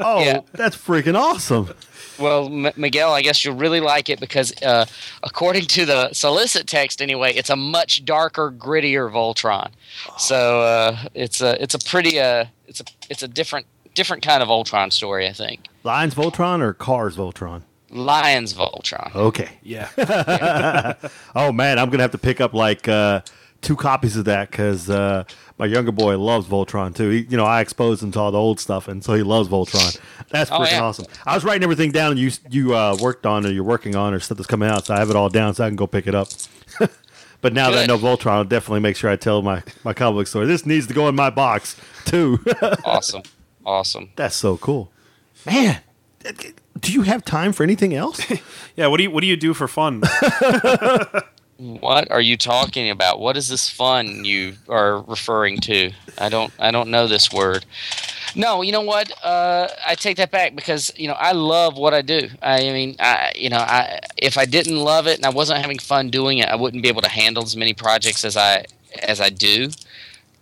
Oh, Yeah. that's freaking awesome. Well, M- Miguel, I guess you'll really like it because, uh, according to the solicit text, anyway, it's a much darker, grittier Voltron. So uh, it's a it's a pretty uh, it's a it's a different different kind of Voltron story, I think. Lions Voltron or Cars Voltron? Lions Voltron. Okay. yeah. [LAUGHS] Oh man, I'm gonna have to pick up like uh, two copies of that because uh, my younger boy loves Voltron too. He, you know, I exposed him to all the old stuff, and so he loves Voltron. That's Oh, freaking yeah. awesome. I was writing everything down you you uh, worked on or you're working on or stuff that's coming out, so I have it all down so I can go pick it up. [LAUGHS] but now that I know Voltron, I'll definitely make sure I tell my my comic book story. This needs to go in my box too. [LAUGHS] Awesome, awesome. that's so cool, man. Do you have time for anything else? [LAUGHS] Yeah. What do you What do you do for fun? What are you talking about? What is this fun you are referring to? I don't I don't know this word. No, you know what? Uh, I take that back because you know I love what I do. I mean, I you know, I if I didn't love it and I wasn't having fun doing it, I wouldn't be able to handle as many projects as I as I do.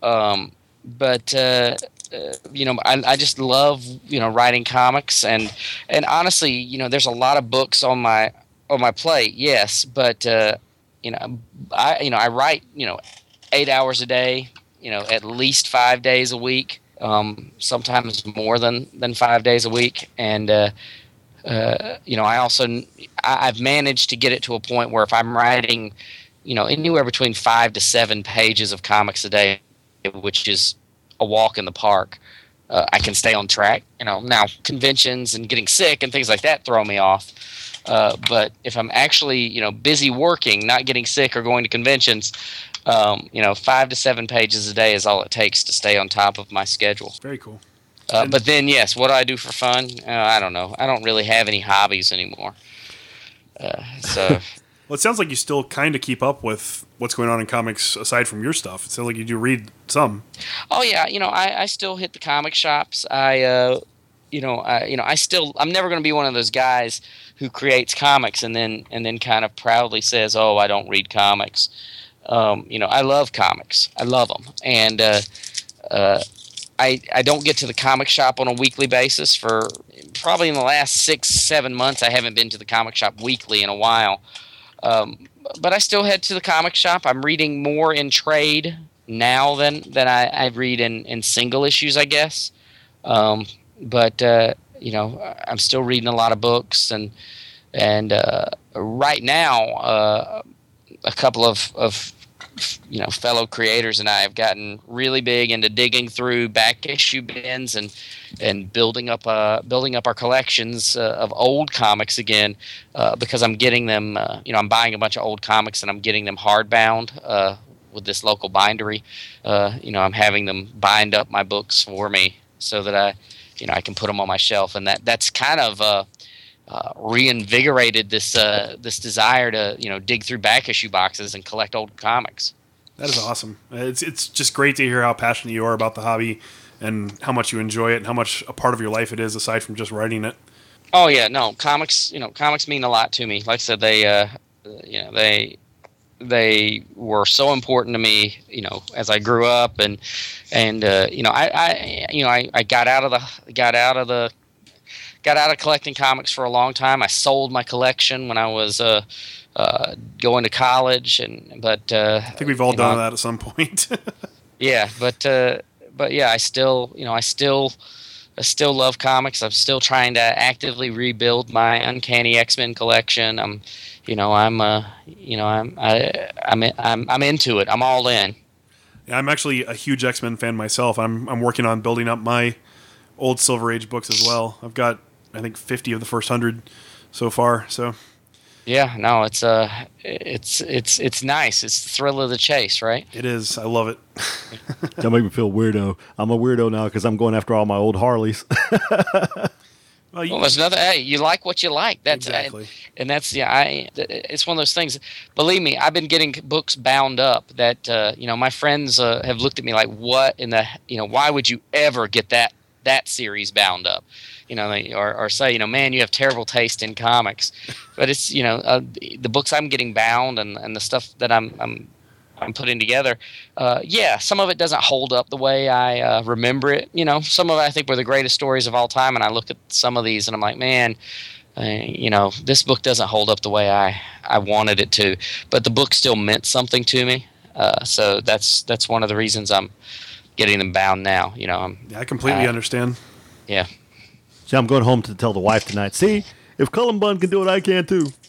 Um, but uh, uh, you know, I, I just love you know writing comics and and honestly, you know, there's a lot of books on my on my plate. Yes, but uh, you know, I you know I write you know eight hours a day. You know, at least five days a week. Um, sometimes more than than five days a week, and uh, uh, you know, I also I, I've managed to get it to a point where if I'm writing, you know, anywhere between five to seven pages of comics a day, which is a walk in the park, uh, I can stay on track. You know, now conventions and getting sick and things like that throw me off. Uh, but if I'm actually, you know, busy working, not getting sick or going to conventions, um, you know, five to seven pages a day is all it takes to stay on top of my schedule. Very cool. Uh, but then, yes, what do I do for fun? Uh, I don't know. I don't really have any hobbies anymore. Uh, so, [LAUGHS] Well, it sounds like you still kind of keep up with what's going on in comics aside from your stuff. It sounds like you do read some. oh yeah, you know, I, I still hit the comic shops. I, uh, you know, I, you know, I still, I'm never going to be one of those guys who creates comics and then and then kind of proudly says, "Oh, I don't read comics." Um, you know, I love comics. I love them, and uh, uh, I I don't get to the comic shop on a weekly basis for probably in the last six seven months. I haven't been to the comic shop weekly in a while. Um, but I still head to the comic shop. I'm reading more in trade now than than I, I read in, in single issues, I guess. Um, but uh, you know, I'm still reading a lot of books, and and uh, right now, uh, a couple of of you know fellow creators and I have gotten really big into digging through back issue bins and and building up uh building up our collections uh, of old comics again uh, because I'm getting them uh, you know I'm buying a bunch of old comics and I'm getting them hardbound uh, with this local bindery. Uh, you know I'm having them bind up my books for me so that I you know I can put them on my shelf and that that's kind of uh, uh, reinvigorated this uh, this desire to you know dig through back issue boxes and collect old comics. That is awesome. It's it's just great to hear how passionate you are about the hobby and how much you enjoy it and how much a part of your life it is aside from just writing it. Oh yeah, no comics. You know, comics mean a lot to me. Like I said, they, uh, you know, they they were so important to me. You know, as I grew up and and uh, you know, I, I you know I, I got out of the got out of the got out of collecting comics for a long time. I sold my collection when I was uh, uh, going to college, and but uh, I think we've all done know, that at some point. [LAUGHS] Yeah, but uh, but yeah, I still, you know, I still, I still love comics. I'm still trying to actively rebuild my Uncanny X Men collection. I'm, you know, I'm, uh, you know, I'm, I, I'm, I'm, I'm into it. I'm all in. Yeah, I'm actually a huge X Men fan myself. I'm I'm working on building up my old Silver Age books as well. I've got I think 50 of the first hundred so far. So Yeah, no, it's uh, it's it's it's nice. It's the thrill of the chase, right? it is. I love it. Don't make me feel weirdo. I'm a weirdo now because I'm going after all my old Harleys. [LAUGHS] Well, you, Well, there's another. Hey, you like what you like. That's Exactly. and that's yeah. I it's one of those things. Believe me, I've been getting books bound up that uh, you know my friends uh, have looked at me like, what in the you know why would you ever get that that series bound up? You know, they, or, or say, you know, man, you have terrible taste in comics. But it's you know uh, the, the books I'm getting bound and, and the stuff that I'm I'm I'm putting together. Uh, yeah, some of it doesn't hold up the way I uh, remember it. You know, some of it I think were the greatest stories of all time, and I look at some of these and I'm like, man, uh, you know, this book doesn't hold up the way I I wanted it to. But the book still meant something to me, uh, so that's that's one of the reasons I'm getting them bound now. You know, I'm yeah, I completely Uh, understand. yeah. See, I'm going home to tell the wife tonight. See, if Cullen Bunn can do it, I can too. [LAUGHS]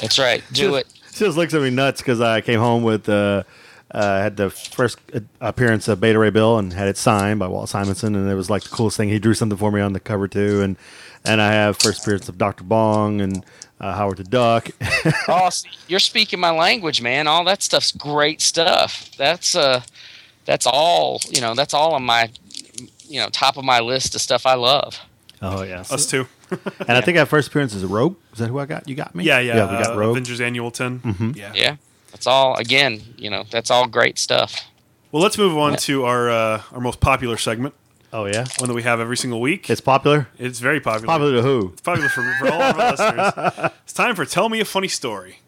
That's right. Do it. She just looks at me nuts because I came home with uh, uh, had the first appearance of Beta Ray Bill and had it signed by Walt Simonson, and it was like the coolest thing. He drew something for me on the cover too, and and I have first appearance of Doctor Bong and uh, Howard the Duck. [LAUGHS] Oh, you're speaking my language, man. All that stuff's great stuff. That's uh, that's all. You know, that's all on my, you know, top of my list of stuff I love. oh yeah, Us too. and I think our first appearance is a Rogue. Is that who I got? You got me. Yeah, yeah. yeah. We got uh, Rogue. Avengers Annual 10. Yeah. Yeah, that's all. Again, you know, that's all great stuff. Well, let's move on to our uh, our most popular segment, Oh yeah, one that we have every single week. it's popular. It's very popular. It's Popular to who? It's popular for, for all of our listeners. [LAUGHS] It's time for Tell Me a Funny Story.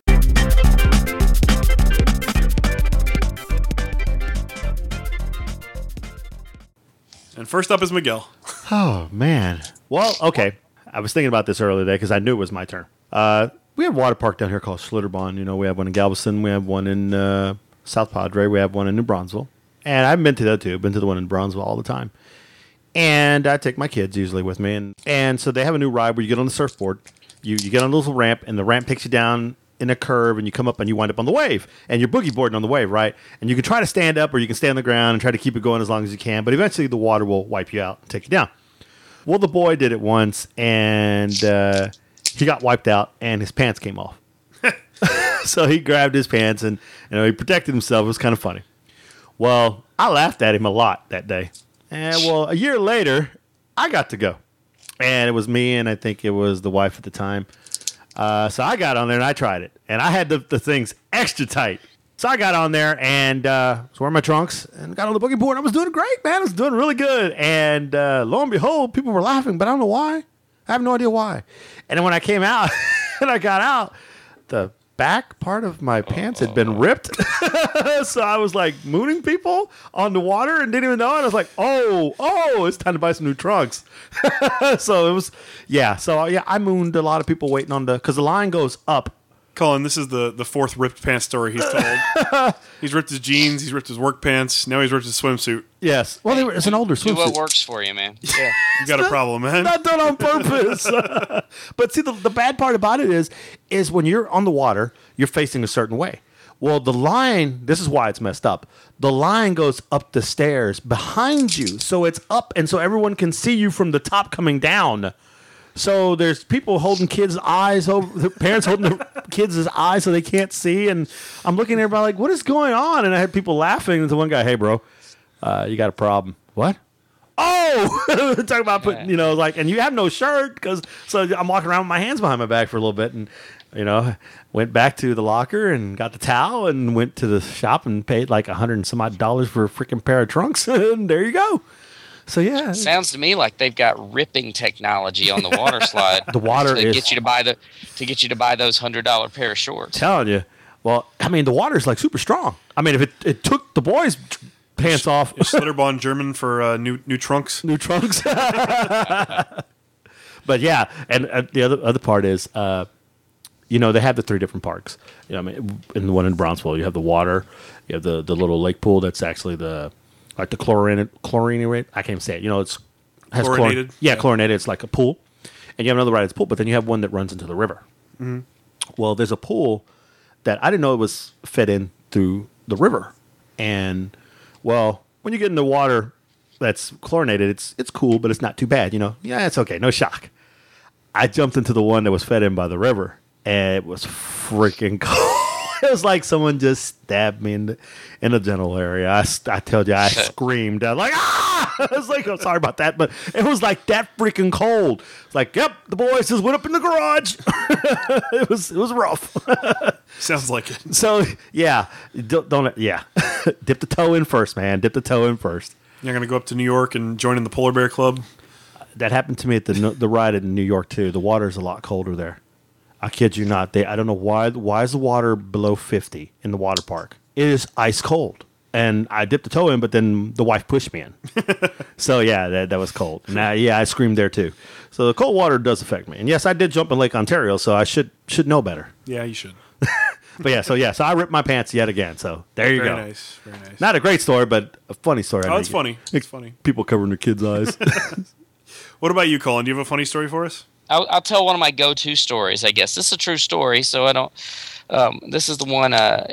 And first up is Miguel. Oh man. Well, okay. I was thinking about this earlier today because I knew it was my turn. Uh, we have a water park down here called Schlitterbahn. You know, we have one in Galveston. We have one in uh, South Padre. We have one in New Braunfels. And I've been to that too. I've Been to the one in Braunfels all the time. And I take my kids usually with me, and and so they have a new ride where you get on the surfboard. You you get on a little ramp, and the ramp takes you down in a curve, and you come up and you wind up on the wave, and you're boogie boarding on the wave, right? And you can try to stand up, or you can stay on the ground and try to keep it going as long as you can. But eventually, the water will wipe you out and take you down. Well, the boy did it once, and uh, he got wiped out, and his pants came off. [LAUGHS] so he grabbed his pants, and you know he protected himself. It was kind of funny. Well, I laughed at him a lot that day. And well, a year later, I got to go, and it was me, and I think it was the wife at the time. Uh, so I got on there and I tried it, and I had the, the things extra tight. So I got on there and uh, was wearing my trunks and got on the boogie board. I was doing great, man. I was doing really good. And uh, lo and behold, people were laughing, but I don't know why. I have no idea why. And then when I came out [LAUGHS] and I got out, the back part of my pants had been ripped. [LAUGHS] so I was like mooning people on the water and didn't even know. And I was like, oh, oh, it's time to buy some new trunks. [LAUGHS] so it was, yeah. So yeah, I mooned a lot of people waiting on the, because the line goes up. Cullen, this is the, the fourth ripped pants story he's told. [LAUGHS] he's ripped his jeans, he's ripped his work pants, now he's ripped his swimsuit. Yes. Well, they were, it's an older swimsuit. Do what works for you, man. [LAUGHS] Yeah. [LAUGHS] You got a problem, man. Not done on purpose. but see, the, the bad part about it is, is when you're on the water, you're facing a certain way. Well, the line, this is why it's messed up. The line goes up the stairs behind you. So it's up, and so everyone can see you from the top coming down. So there's people holding kids' eyes over, the parents holding their kids' eyes so they can't see. And I'm looking at everybody like, what is going on? And I had people laughing. And the one guy, hey, bro, uh, you got a problem. What? Oh, [LAUGHS] talking about putting, you know, like, and you have no shirt because, so I'm walking around with my hands behind my back for a little bit. And, you know, went back to the locker and got the towel and went to the shop and paid like a hundred and some odd dollars for a freaking pair of trunks. [LAUGHS] and there you go. So, yeah. Sounds to me like they've got ripping technology on the water [LAUGHS] slide. The water to is- get you to buy the to get you to buy those hundred dollar pair of shorts. telling you. Well, I mean, the water's like super strong. I mean, if it, it took the boys' pants off, Schlitterbahn German for uh, new new trunks. new trunks. [LAUGHS] but yeah, and uh, the other other part is, uh, you know, they have the three different parks. You know, I mean, in the one in Brownsville, you have the water, you have the the little lake pool that's actually the like the chlorine chlorine rate. I can't say it. You know, it's has chlor- Chlorinated? yeah, Yeah. chlorinated. It's like a pool, and you have another ride that's a pool, but then you have one that runs into the river. Mm-hmm. Well, there's a pool that I didn't know it was fed in through the river, and well, when you get in the water that's chlorinated, it's it's cool, but it's not too bad. You know, yeah, it's okay, no shock. I jumped into the one that was fed in by the river, and it was freaking [LAUGHS] cold. It was like someone just stabbed me in the in the genital area. I tell you, I screamed. I was like, ah! [LAUGHS] I was like, I'm sorry about that, but it was like that freaking cold. It's like, yep, the boys just went up in the garage. [LAUGHS] it was it was rough. [LAUGHS] Sounds like it. so yeah, don't, don't yeah, dip the toe in first, man. Dip the toe in first. You're gonna go up to New York and join in the polar bear club. That happened to me at the the ride in New York too. The water's a lot colder there. I kid you not. They I don't know why why is the water below 50 in the water park? It is ice cold. And I dipped the toe in, but then the wife pushed me in. [LAUGHS] so yeah, that, that was cold. And I, yeah, I screamed there too. So the cold water does affect me. And yes, I did jump in Lake Ontario, so I should should know better. Yeah, you should. [LAUGHS] But yeah, so yeah, so I ripped my pants yet again. So there you Very go. nice. Very nice. Not a great story, but a funny story. Oh, it's funny. It's funny. People covering their kids' eyes. [LAUGHS] What about you, Cullen? Do you have a funny story for us? I'll, I'll tell one of my go-to stories. I guess this is a true story, so I don't. Um, this is the one uh,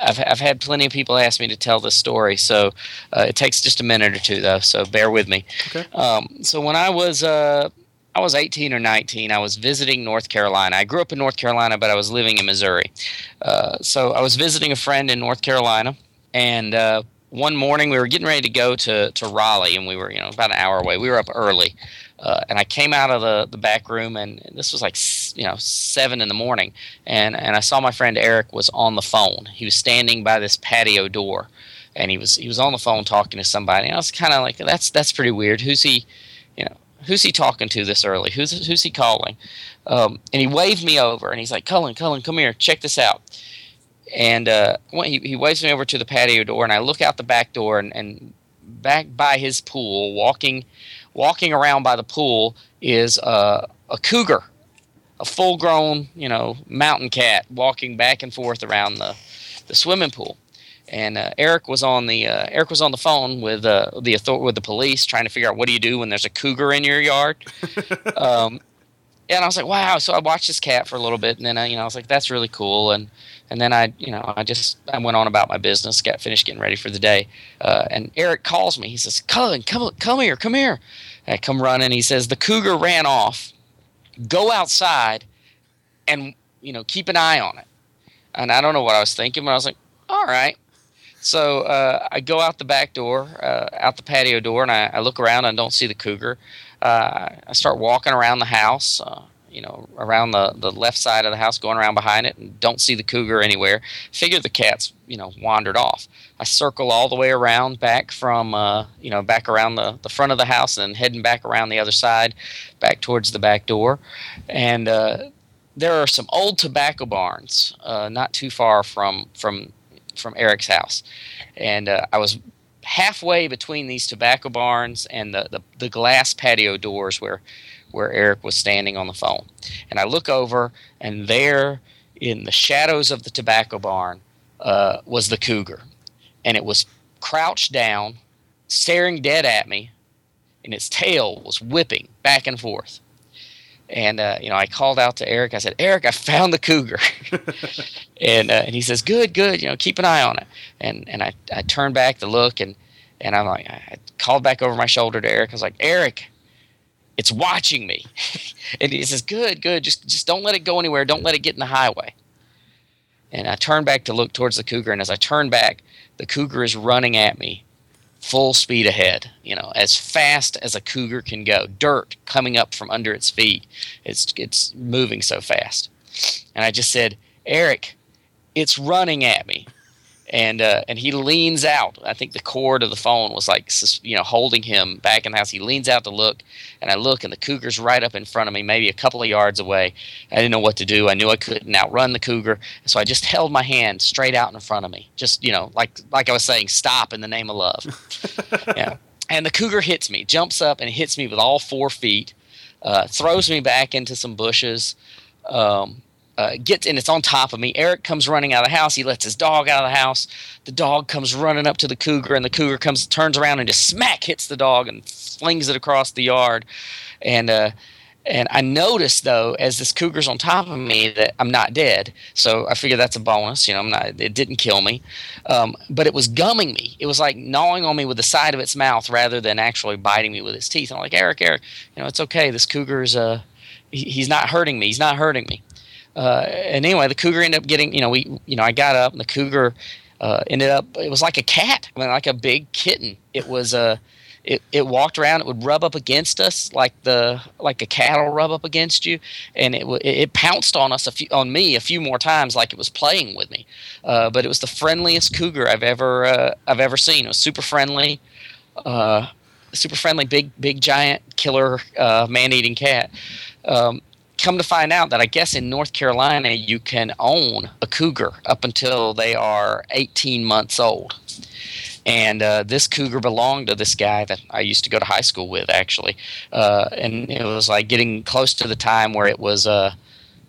I've I've had plenty of people ask me to tell this story, so uh, it takes just a minute or two though. So bear with me. Okay. Um, so when I was uh, I was 18 or 19, I was visiting North Carolina. I grew up in North Carolina, but I was living in Missouri. Uh, so I was visiting a friend in North Carolina, and uh, one morning we were getting ready to go to, to Raleigh, and we were you know about an hour away. We were up early, uh, and I came out of the, the back room, and this was like you know seven in the morning, and and I saw my friend Eric was on the phone. He was standing by this patio door, and he was he was on the phone talking to somebody. And I was kind of like, that's that's pretty weird. Who's he? You know, who's he talking to this early? Who's who's he calling? Um, and he waved me over, and he's like, Cullen, Cullen, come here, check this out. And uh, he, he waves me over to the patio door, and I look out the back door, and, and back by his pool, walking walking around by the pool, is uh, a cougar, a full grown, you know, mountain cat walking back and forth around the, the swimming pool. And uh, Eric was on the uh, Eric was on the phone with uh, the author- with the police trying to figure out what do you do when there's a cougar in your yard. [LAUGHS] um, and I was like, wow. So I watched this cat for a little bit, and then I, you know I was like, that's really cool. And and then I you know I just I went on about my business, got finished getting ready for the day. Uh, and Eric calls me. He says, Cullen, come come here, come here. And I come running. He says the cougar ran off. Go outside, and you know keep an eye on it. And I don't know what I was thinking, but I was like, all right. So uh, I go out the back door, uh, out the patio door, and I, I look around and don't see the cougar. Uh, I start walking around the house, uh, you know, around the, the left side of the house, going around behind it, and don't see the cougar anywhere. Figure the cat's, you know, wandered off. I circle all the way around back from, uh, you know, back around the, the front of the house and heading back around the other side, back towards the back door. And uh, there are some old tobacco barns uh, not too far from, from from Eric's house, and uh, I was halfway between these tobacco barns and the, the, the glass patio doors where where Eric was standing on the phone. And I look over, and there, in the shadows of the tobacco barn, uh, was the cougar, and it was crouched down, staring dead at me, and its tail was whipping back and forth. And uh, you know, I called out to Eric. I said, "Eric, I found the cougar." [LAUGHS] and uh, and he says, "Good, good. You know, keep an eye on it." And and I, I turned back to look, and and I'm like, I called back over my shoulder to Eric. I was like, "Eric, it's watching me." [LAUGHS] and he says, "Good, good. Just just don't let it go anywhere. Don't let it get in the highway." And I turned back to look towards the cougar, and as I turned back, the cougar is running at me, full speed ahead. You know, as fast as a cougar can go. Dirt coming up from under its feet. It's it's moving so fast. And I just said, Eric, it's running at me. And uh, and he leans out. I think the cord of the phone was like you know holding him back in the house. He leans out to look, and I look, and the cougar's right up in front of me, maybe a couple of yards away. I didn't know what to do. I knew I couldn't outrun the cougar, so I just held my hand straight out in front of me, just you know, like like I was saying, stop in the name of love. [LAUGHS] yeah. And the cougar hits me, jumps up and hits me with all four feet, uh, throws me back into some bushes. Um, uh, gets and it's on top of me. Eric comes running out of the house. He lets his dog out of the house. The dog comes running up to the cougar, and the cougar comes, turns around, and just smack hits the dog and flings it across the yard. And uh, and I noticed though, as this cougar's on top of me, that I'm not dead. So I figure that's a bonus. You know, I'm not. It didn't kill me, um, but it was gumming me. It was like gnawing on me with the side of its mouth rather than actually biting me with its teeth. And I'm like, Eric, Eric, you know, it's okay. This cougar's uh, he, he's not hurting me. He's not hurting me. Uh, and anyway, the cougar ended up getting. You know, we. You know, I got up, and the cougar uh, ended up. It was like a cat. I mean, like a big kitten. It was a. Uh, it, it walked around it would rub up against us like the like a cattle rub up against you and it it pounced on us a few on me a few more times like it was playing with me uh, but it was the friendliest cougar I've ever uh, I've ever seen it was super friendly uh, super friendly big big giant killer man eating cat um, come to find out that I guess in North Carolina you can own a cougar up until they are 18 months old and uh, this cougar belonged to this guy that I used to go to high school with, actually. Uh, and it was like getting close to the time where it was, uh,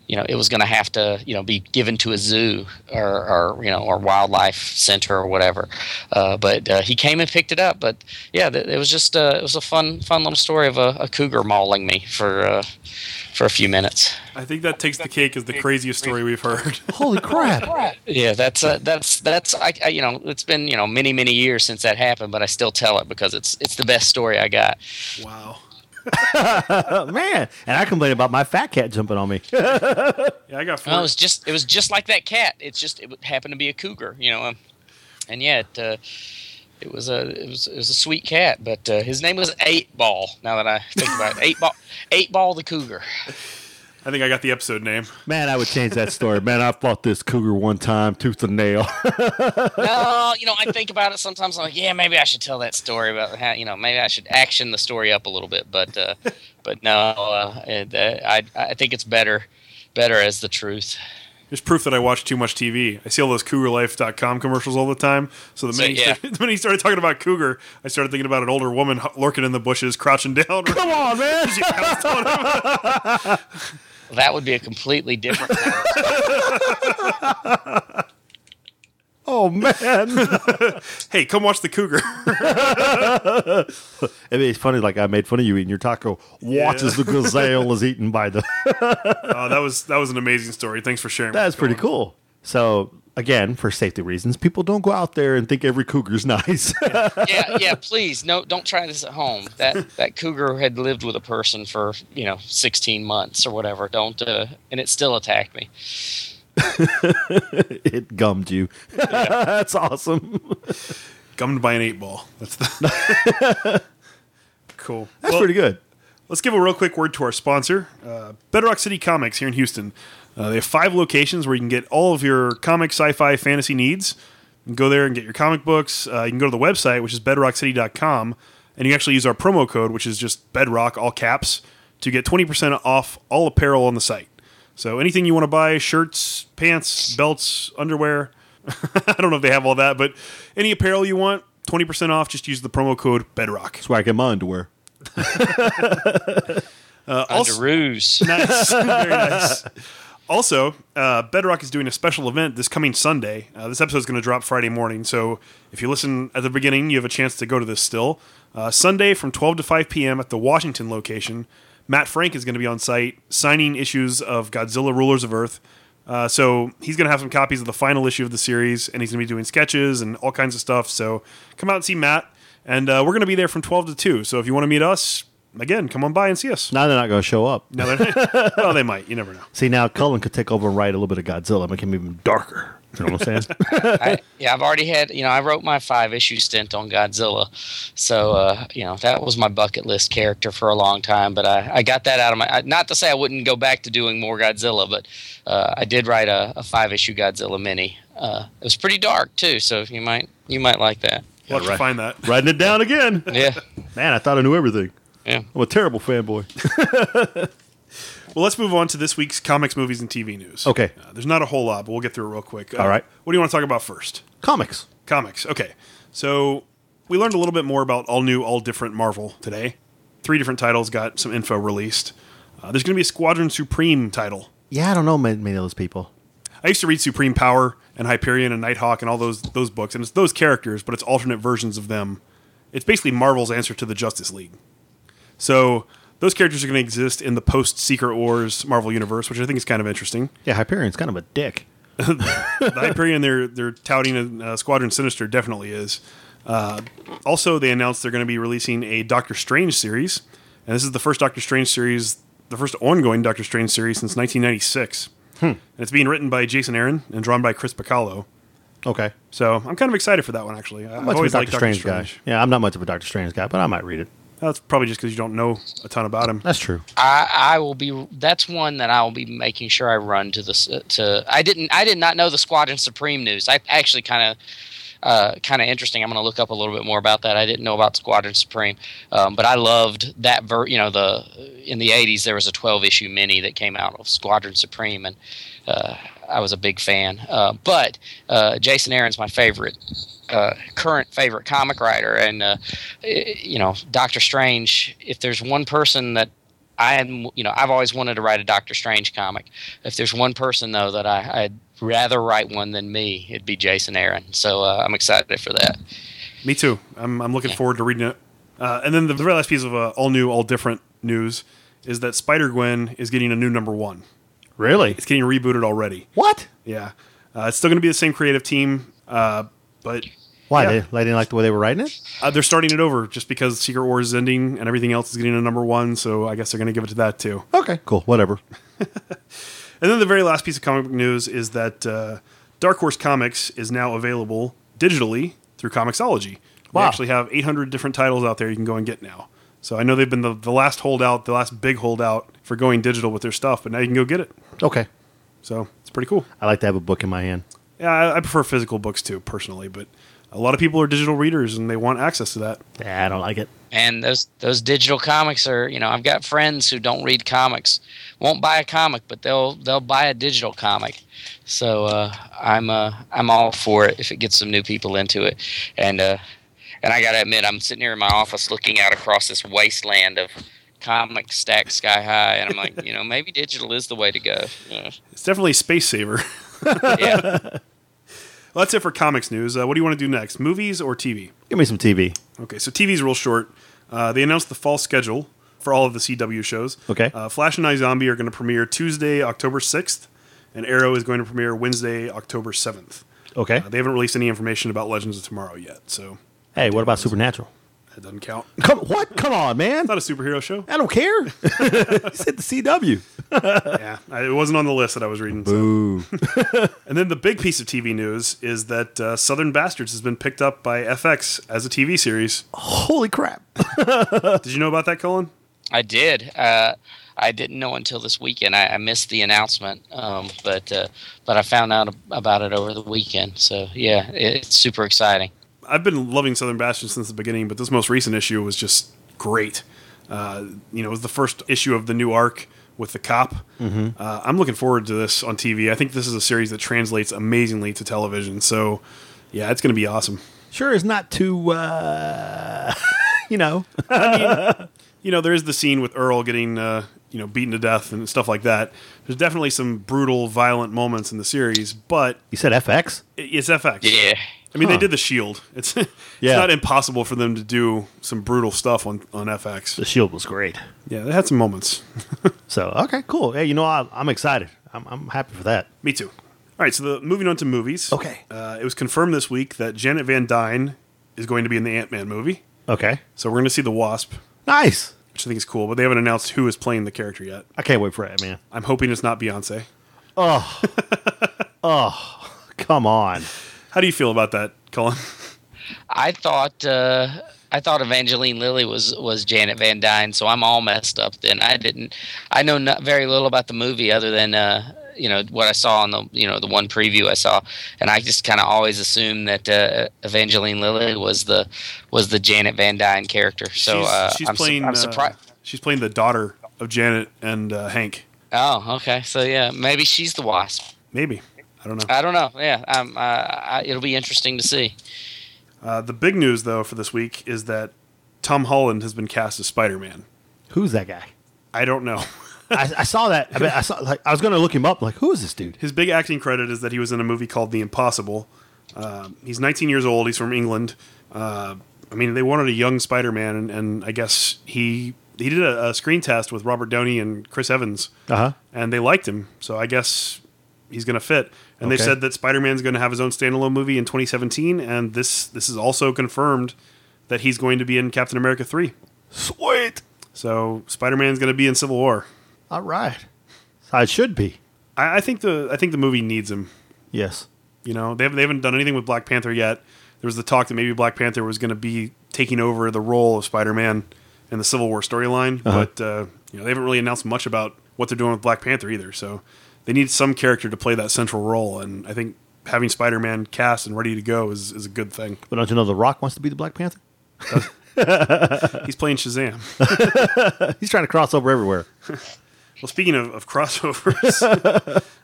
you know, it was going to have to, you know, be given to a zoo or, or you know, or wildlife center or whatever. Uh, but uh, he came and picked it up. But yeah, it was just, uh, it was a fun, fun little story of a, a cougar mauling me for for a few minutes. I think that takes the cake as the craziest story we've heard. [LAUGHS] Holy crap! yeah, that's uh, that's that's I, I, you know it's been you know many many years since that happened, but I still tell it because it's it's the best story I got. Wow. [LAUGHS] Man, and I complain about my fat cat jumping on me. [LAUGHS] yeah, I got. Well, it was just it was just like that cat. It's just it happened to be a cougar, you know, um, and yeah, it, uh, it was a it was it was a sweet cat, but uh, his name was Eight Ball. Now that I think about it, Eight Ball, Eight Ball the Cougar. I think I got the episode name. Man, I would change that story. Man, I fought this cougar one time, tooth and nail. [LAUGHS] no, you know, I think about it sometimes. I'm like, yeah, maybe I should tell that story about how, you know, maybe I should action the story up a little bit. But, uh, but no, uh, it, uh, I, I think it's better, better as the truth. There's proof that I watch too much TV. I see all those CougarLife.com commercials all the time. So the minute, so, yeah. [LAUGHS] when he started talking about cougar, I started thinking about an older woman lurking in the bushes, crouching down. [LAUGHS] Come on, man! [LAUGHS] that would be a completely different. Oh man! [LAUGHS] hey, come watch the cougar. I mean, it's funny. Like I made fun of you eating your taco. Watches yeah. the gazelle is eaten by the. [LAUGHS] oh, that was that was an amazing story. Thanks for sharing. That's pretty cool. So again, for safety reasons, people don't go out there and think every cougar's [LAUGHS] nice. yeah, yeah. Please, no, don't try this at home. That that cougar had lived with a person for you know 16 months or whatever. Don't, uh, and it still attacked me. [LAUGHS] it gummed you. [LAUGHS] That's awesome. Gummed by an eight ball. That's the [LAUGHS] cool. That's well, pretty good. Let's give a real quick word to our sponsor, uh, Bedrock City Comics here in Houston. Uh, they have five locations where you can get all of your comic, sci-fi, fantasy needs. You can go there and get your comic books. Uh, you can go to the website, which is bedrockcity.com, and you actually use our promo code, which is just Bedrock, all caps, to get 20% off all apparel on the site. So anything you want to buy, shirts, pants, belts, underwear. [LAUGHS] I don't know if they have all that, but any apparel you want, 20% off, just use the promo code Bedrock. That's where I get my underwear. [LAUGHS] uh, also, Underoos. [LAUGHS] Nice. Very nice. Also, uh, Bedrock is doing a special event this coming Sunday. Uh, this episode is going to drop Friday morning, so if you listen at the beginning, you have a chance to go to this still. Uh, Sunday from 12 to 5 p.m. at the Washington location. Matt Frank is going to be on site signing issues of Godzilla Rulers of Earth. Uh, so he's going to have some copies of the final issue of the series, and he's going to be doing sketches and all kinds of stuff. So come out and see Matt, and uh, we're going to be there from twelve to two. So if you want to meet us, again, come on by and see us. Now they're not going to show up. No, [LAUGHS] well, they might. You never know. See, now Cullen could take over and write a little bit of Godzilla, make him even darker. You know what I'm saying? [LAUGHS] I, yeah, I've already had. You know, I wrote my five issue stint on Godzilla, so uh, you know that was my bucket list character for a long time. But I, I got that out of my. Not to say I wouldn't go back to doing more Godzilla, but uh, I did write a, a, five issue Godzilla mini. Uh, it was pretty dark too, so you might you might like that. We'll have to find that. Writing it down again. yeah. Man, I thought I knew everything. Yeah. I'm a terrible fanboy. [LAUGHS] Well, let's move on to this week's comics, movies, and TV news. Okay. Uh, there's not a whole lot, but we'll get through it real quick. Uh, All right. What do you want to talk about first? Comics. Comics. Okay. So we learned a little bit more about all new, all different Marvel today. Three different titles got some info released. Uh, there's going to be a Squadron Supreme title Yeah, I don't know many, many of those people. I used to read Supreme Power and Hyperion and Nighthawk and all those those books, and it's those characters, but it's alternate versions of them. It's basically Marvel's answer to the Justice League. So those characters are going to exist in the post Secret Wars Marvel universe, which I think is kind of interesting. Yeah, Hyperion's kind of a dick. [LAUGHS] the Hyperion they're they're touting uh, Squadron Sinister definitely is. Uh, also, they announced they're going to be releasing a Doctor Strange series, and this is the first Doctor Strange series, the first ongoing Doctor Strange series since 1996. And it's being written by Jason Aaron and drawn by Chris Bachalo. Okay. So I'm kind of excited for that one. Actually, I'm much of a Doctor liked Doctor Strange, Strange. guy. Yeah, I'm not much of a Doctor Strange guy, but I might read it. That's probably just because you don't know a ton about him. That's true. I, I will be. That's one that I will be making sure I run to the. To I didn't. I did not know the Squadron Supreme news. I actually kind of. Uh, kind of interesting. I'm going to look up a little bit more about that. I didn't know about Squadron Supreme, um, but I loved that. Ver- you know, the in the '80s there was a 12 issue mini that came out of Squadron Supreme, and uh, I was a big fan. Uh, but uh, Jason Aaron's my favorite uh, current favorite comic writer, and uh, you know, Doctor Strange. If there's one person that I am, you know, I've always wanted to write a Doctor Strange comic. If there's one person though that I, I'd rather write one than me, it'd be Jason Aaron. So uh, I'm excited for that. Me too. I'm, I'm looking Yeah. forward to reading it. Uh, and then the very last piece of uh, all new, all different news is that Spider Gwen is getting a new number one. Really? It's getting rebooted already. What? Yeah, uh, it's still going to be the same creative team, uh, but Why? Yeah. They, they didn't like the way they were writing it? uh, they're starting it over just because Secret Wars is ending and everything else is getting a number one. So I guess they're going to give it to that too. Okay, cool. Whatever. [LAUGHS] And then the very last piece of comic book news is that uh, Dark Horse Comics is now available digitally through Comixology. Wow. actually have 800 different titles out there you can go and get now. So I know they've been the, the last holdout, the last big holdout for going digital with their stuff, but now you can go get it. Okay. So it's pretty cool. I like to have a book in my hand. Yeah, I, I prefer physical books too, personally, but a lot of people are digital readers and they want access to that. Yeah, I don't like it. And those those digital comics are, you know, I've got friends who don't read comics, won't buy a comic, but they'll they'll buy a digital comic. So uh, I'm uh, I'm all for it if it gets some new people into it. And uh, and I gotta admit, I'm sitting here in my office looking out across this wasteland of comics stacked sky high, and I'm like, [LAUGHS] you know, maybe digital is the way to go. Yeah. It's definitely a space saver. yeah. [LAUGHS] well, that's it for comics news. Uh, what do you want to do next? Movies or TV? Give me some TV. Okay, so TV's real short. Uh, they announced the fall schedule for all of the CW shows. Okay. Uh, Flash and iZombie are going to premiere Tuesday, October 6th, and Arrow is going to premiere Wednesday, October 7th. Okay. Uh, they haven't released any information about Legends of Tomorrow yet, so hey, what about Supernatural? That doesn't count. Come what? Come on, man. It's not a superhero show. I don't care. [LAUGHS] you said the CW. yeah, I- it wasn't on the list that I was reading. so. Ooh. [LAUGHS] And then the big piece of TV news is that uh, Southern Bastards has been picked up by FX as a TV series. Holy crap. [LAUGHS] Did you know about that, Cullen? I did. Uh, I didn't know until this weekend. I, I missed the announcement, um, but uh, but I found out ab- about it over the weekend. So yeah, it, it's super exciting. I've been loving Southern Bastards since the beginning, but this most recent issue was just great. Uh, you know, it was the first issue of the new arc with the cop. Uh, I'm looking forward to this on TV. I think this is a series that translates amazingly to television. So, yeah, it's going to be awesome. Sure is not too uh [LAUGHS] you know. [LAUGHS] You know, there is the scene with Earl getting, uh, you know, beaten to death and stuff like that. There's definitely some brutal, violent moments in the series, but You said FX? it- it's FX. Yeah, I mean, they did the Shield. It's [LAUGHS] it's Yeah. not impossible for them to do some brutal stuff on on FX. The Shield was great. Yeah, they had some moments. [LAUGHS] So okay, cool. Hey, you know I, I'm excited. I'm, I'm happy for that. Me too. All right, so the, moving on to movies. Okay. Uh, it was confirmed this week that Janet Van Dyne is going to be in the Ant Man movie. Okay, So we're going to see the Wasp, nice. which I think is cool, but they haven't announced who is playing the character yet. I can't wait for it, man. I'm hoping it's not Beyonce. Oh, [LAUGHS] oh, come on. How do you feel about that, Cullen? I thought uh, I thought Evangeline Lilly was was Janet Van Dyne, so I'm all messed up. Then I didn't. I know not very little about the movie other than uh, you know what I saw on the you know the one preview I saw, and I just kind of always assumed that uh, Evangeline Lilly was the was the Janet Van Dyne character. So she's, uh, she's I'm, su- playing. I'm uh, surprised. she's playing the daughter of Janet and uh, Hank. Oh, okay. So yeah, maybe she's the Wasp. Maybe I don't know. I don't know. Yeah, um, uh, I, it'll be interesting to see. Uh, the big news though for this week is that Tom Holland has been cast as Spider Man. Who's that guy? I don't know. [LAUGHS] I, I saw that. I, mean, I saw like I was going to look him up. Like, who is this dude? His big acting credit is that he was in a movie called The Impossible. Uh, he's 19 years old. He's from England. Uh, I mean, they wanted a young Spider-Man, and, and I guess he he did a, a screen test with Robert Downey and Chris Evans, Uh huh. and they liked him. So I guess he's going to fit. And they said that Spider-Man's going to have his own standalone movie in 2017, and this this is also confirmed that he's going to be in Captain America 3. Sweet. So Spider-Man's going to be in Civil War. All right. It should be. I, I think the I think the movie needs him. Yes. You know, they haven't, they haven't done anything with Black Panther yet. There was the talk that maybe Black Panther was going to be taking over the role of Spider-Man in the Civil War storyline, Uh-huh. but uh, you know they haven't really announced much about what they're doing with Black Panther either. So they need some character to play that central role, and I think having Spider-Man cast and ready to go is, is a good thing. But don't you know The Rock wants to be the Black Panther? [LAUGHS] He's playing Shazam. [LAUGHS] He's trying to cross over everywhere. [LAUGHS] Well, speaking of, of crossovers,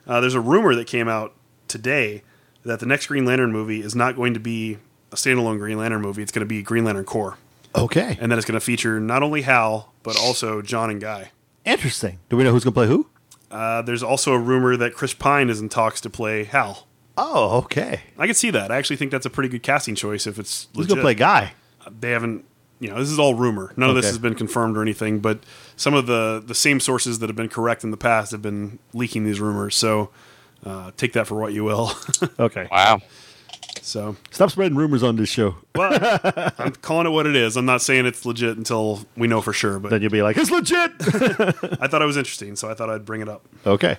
uh, there's a rumor that came out today that the next Green Lantern movie is not going to be a standalone Green Lantern movie. It's going to be Green Lantern Corps. Okay. and then it's going to feature not only Hal but also John and Guy. Interesting. Do we know who's going to play who? Uh, there's also a rumor that Chris Pine is in talks to play Hal. Oh, okay. I can see that. I actually think that's a pretty good casting choice if it's Who's legit. going to play Guy? They haven't, you know, this is all rumor. None of this has been confirmed or anything, but some of the the same sources that have been correct in the past have been leaking these rumors. So uh, take that for what you will. [LAUGHS] Okay. Wow. So, Stop spreading rumors on this show. well, [LAUGHS] I'm calling it what it is. I'm not saying it's legit until we know for sure. But Then you'll be like, it's legit. [LAUGHS] I thought it was interesting, so I thought I'd bring it up. okay.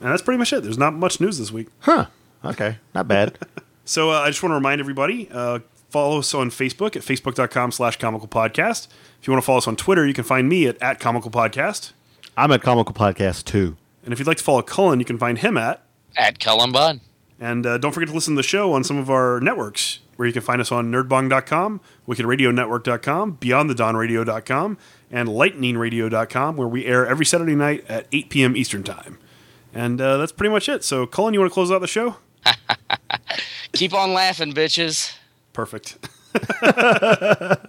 And that's pretty much it. There's not much news this week. Huh. Okay. Not bad. [LAUGHS] So uh, I just want to remind everybody, uh, follow us on Facebook at facebook.com slash comical podcast. If you want to follow us on Twitter, you can find me at, at comical podcast. I'm at Comical Podcast too. And if you'd like to follow Cullen, you can find him at. At Cullen Bunn. And uh, don't forget to listen to the show on some of our networks, where you can find us on nerdbong.com, wickedradionetwork.com, beyondthedonradio.com, and lightningradio.com, where we air every Saturday night at 8 p.m. Eastern Time. And uh, that's pretty much it. So, Cullen, you want to close out the show? [LAUGHS] Keep on laughing, bitches. Perfect. [LAUGHS]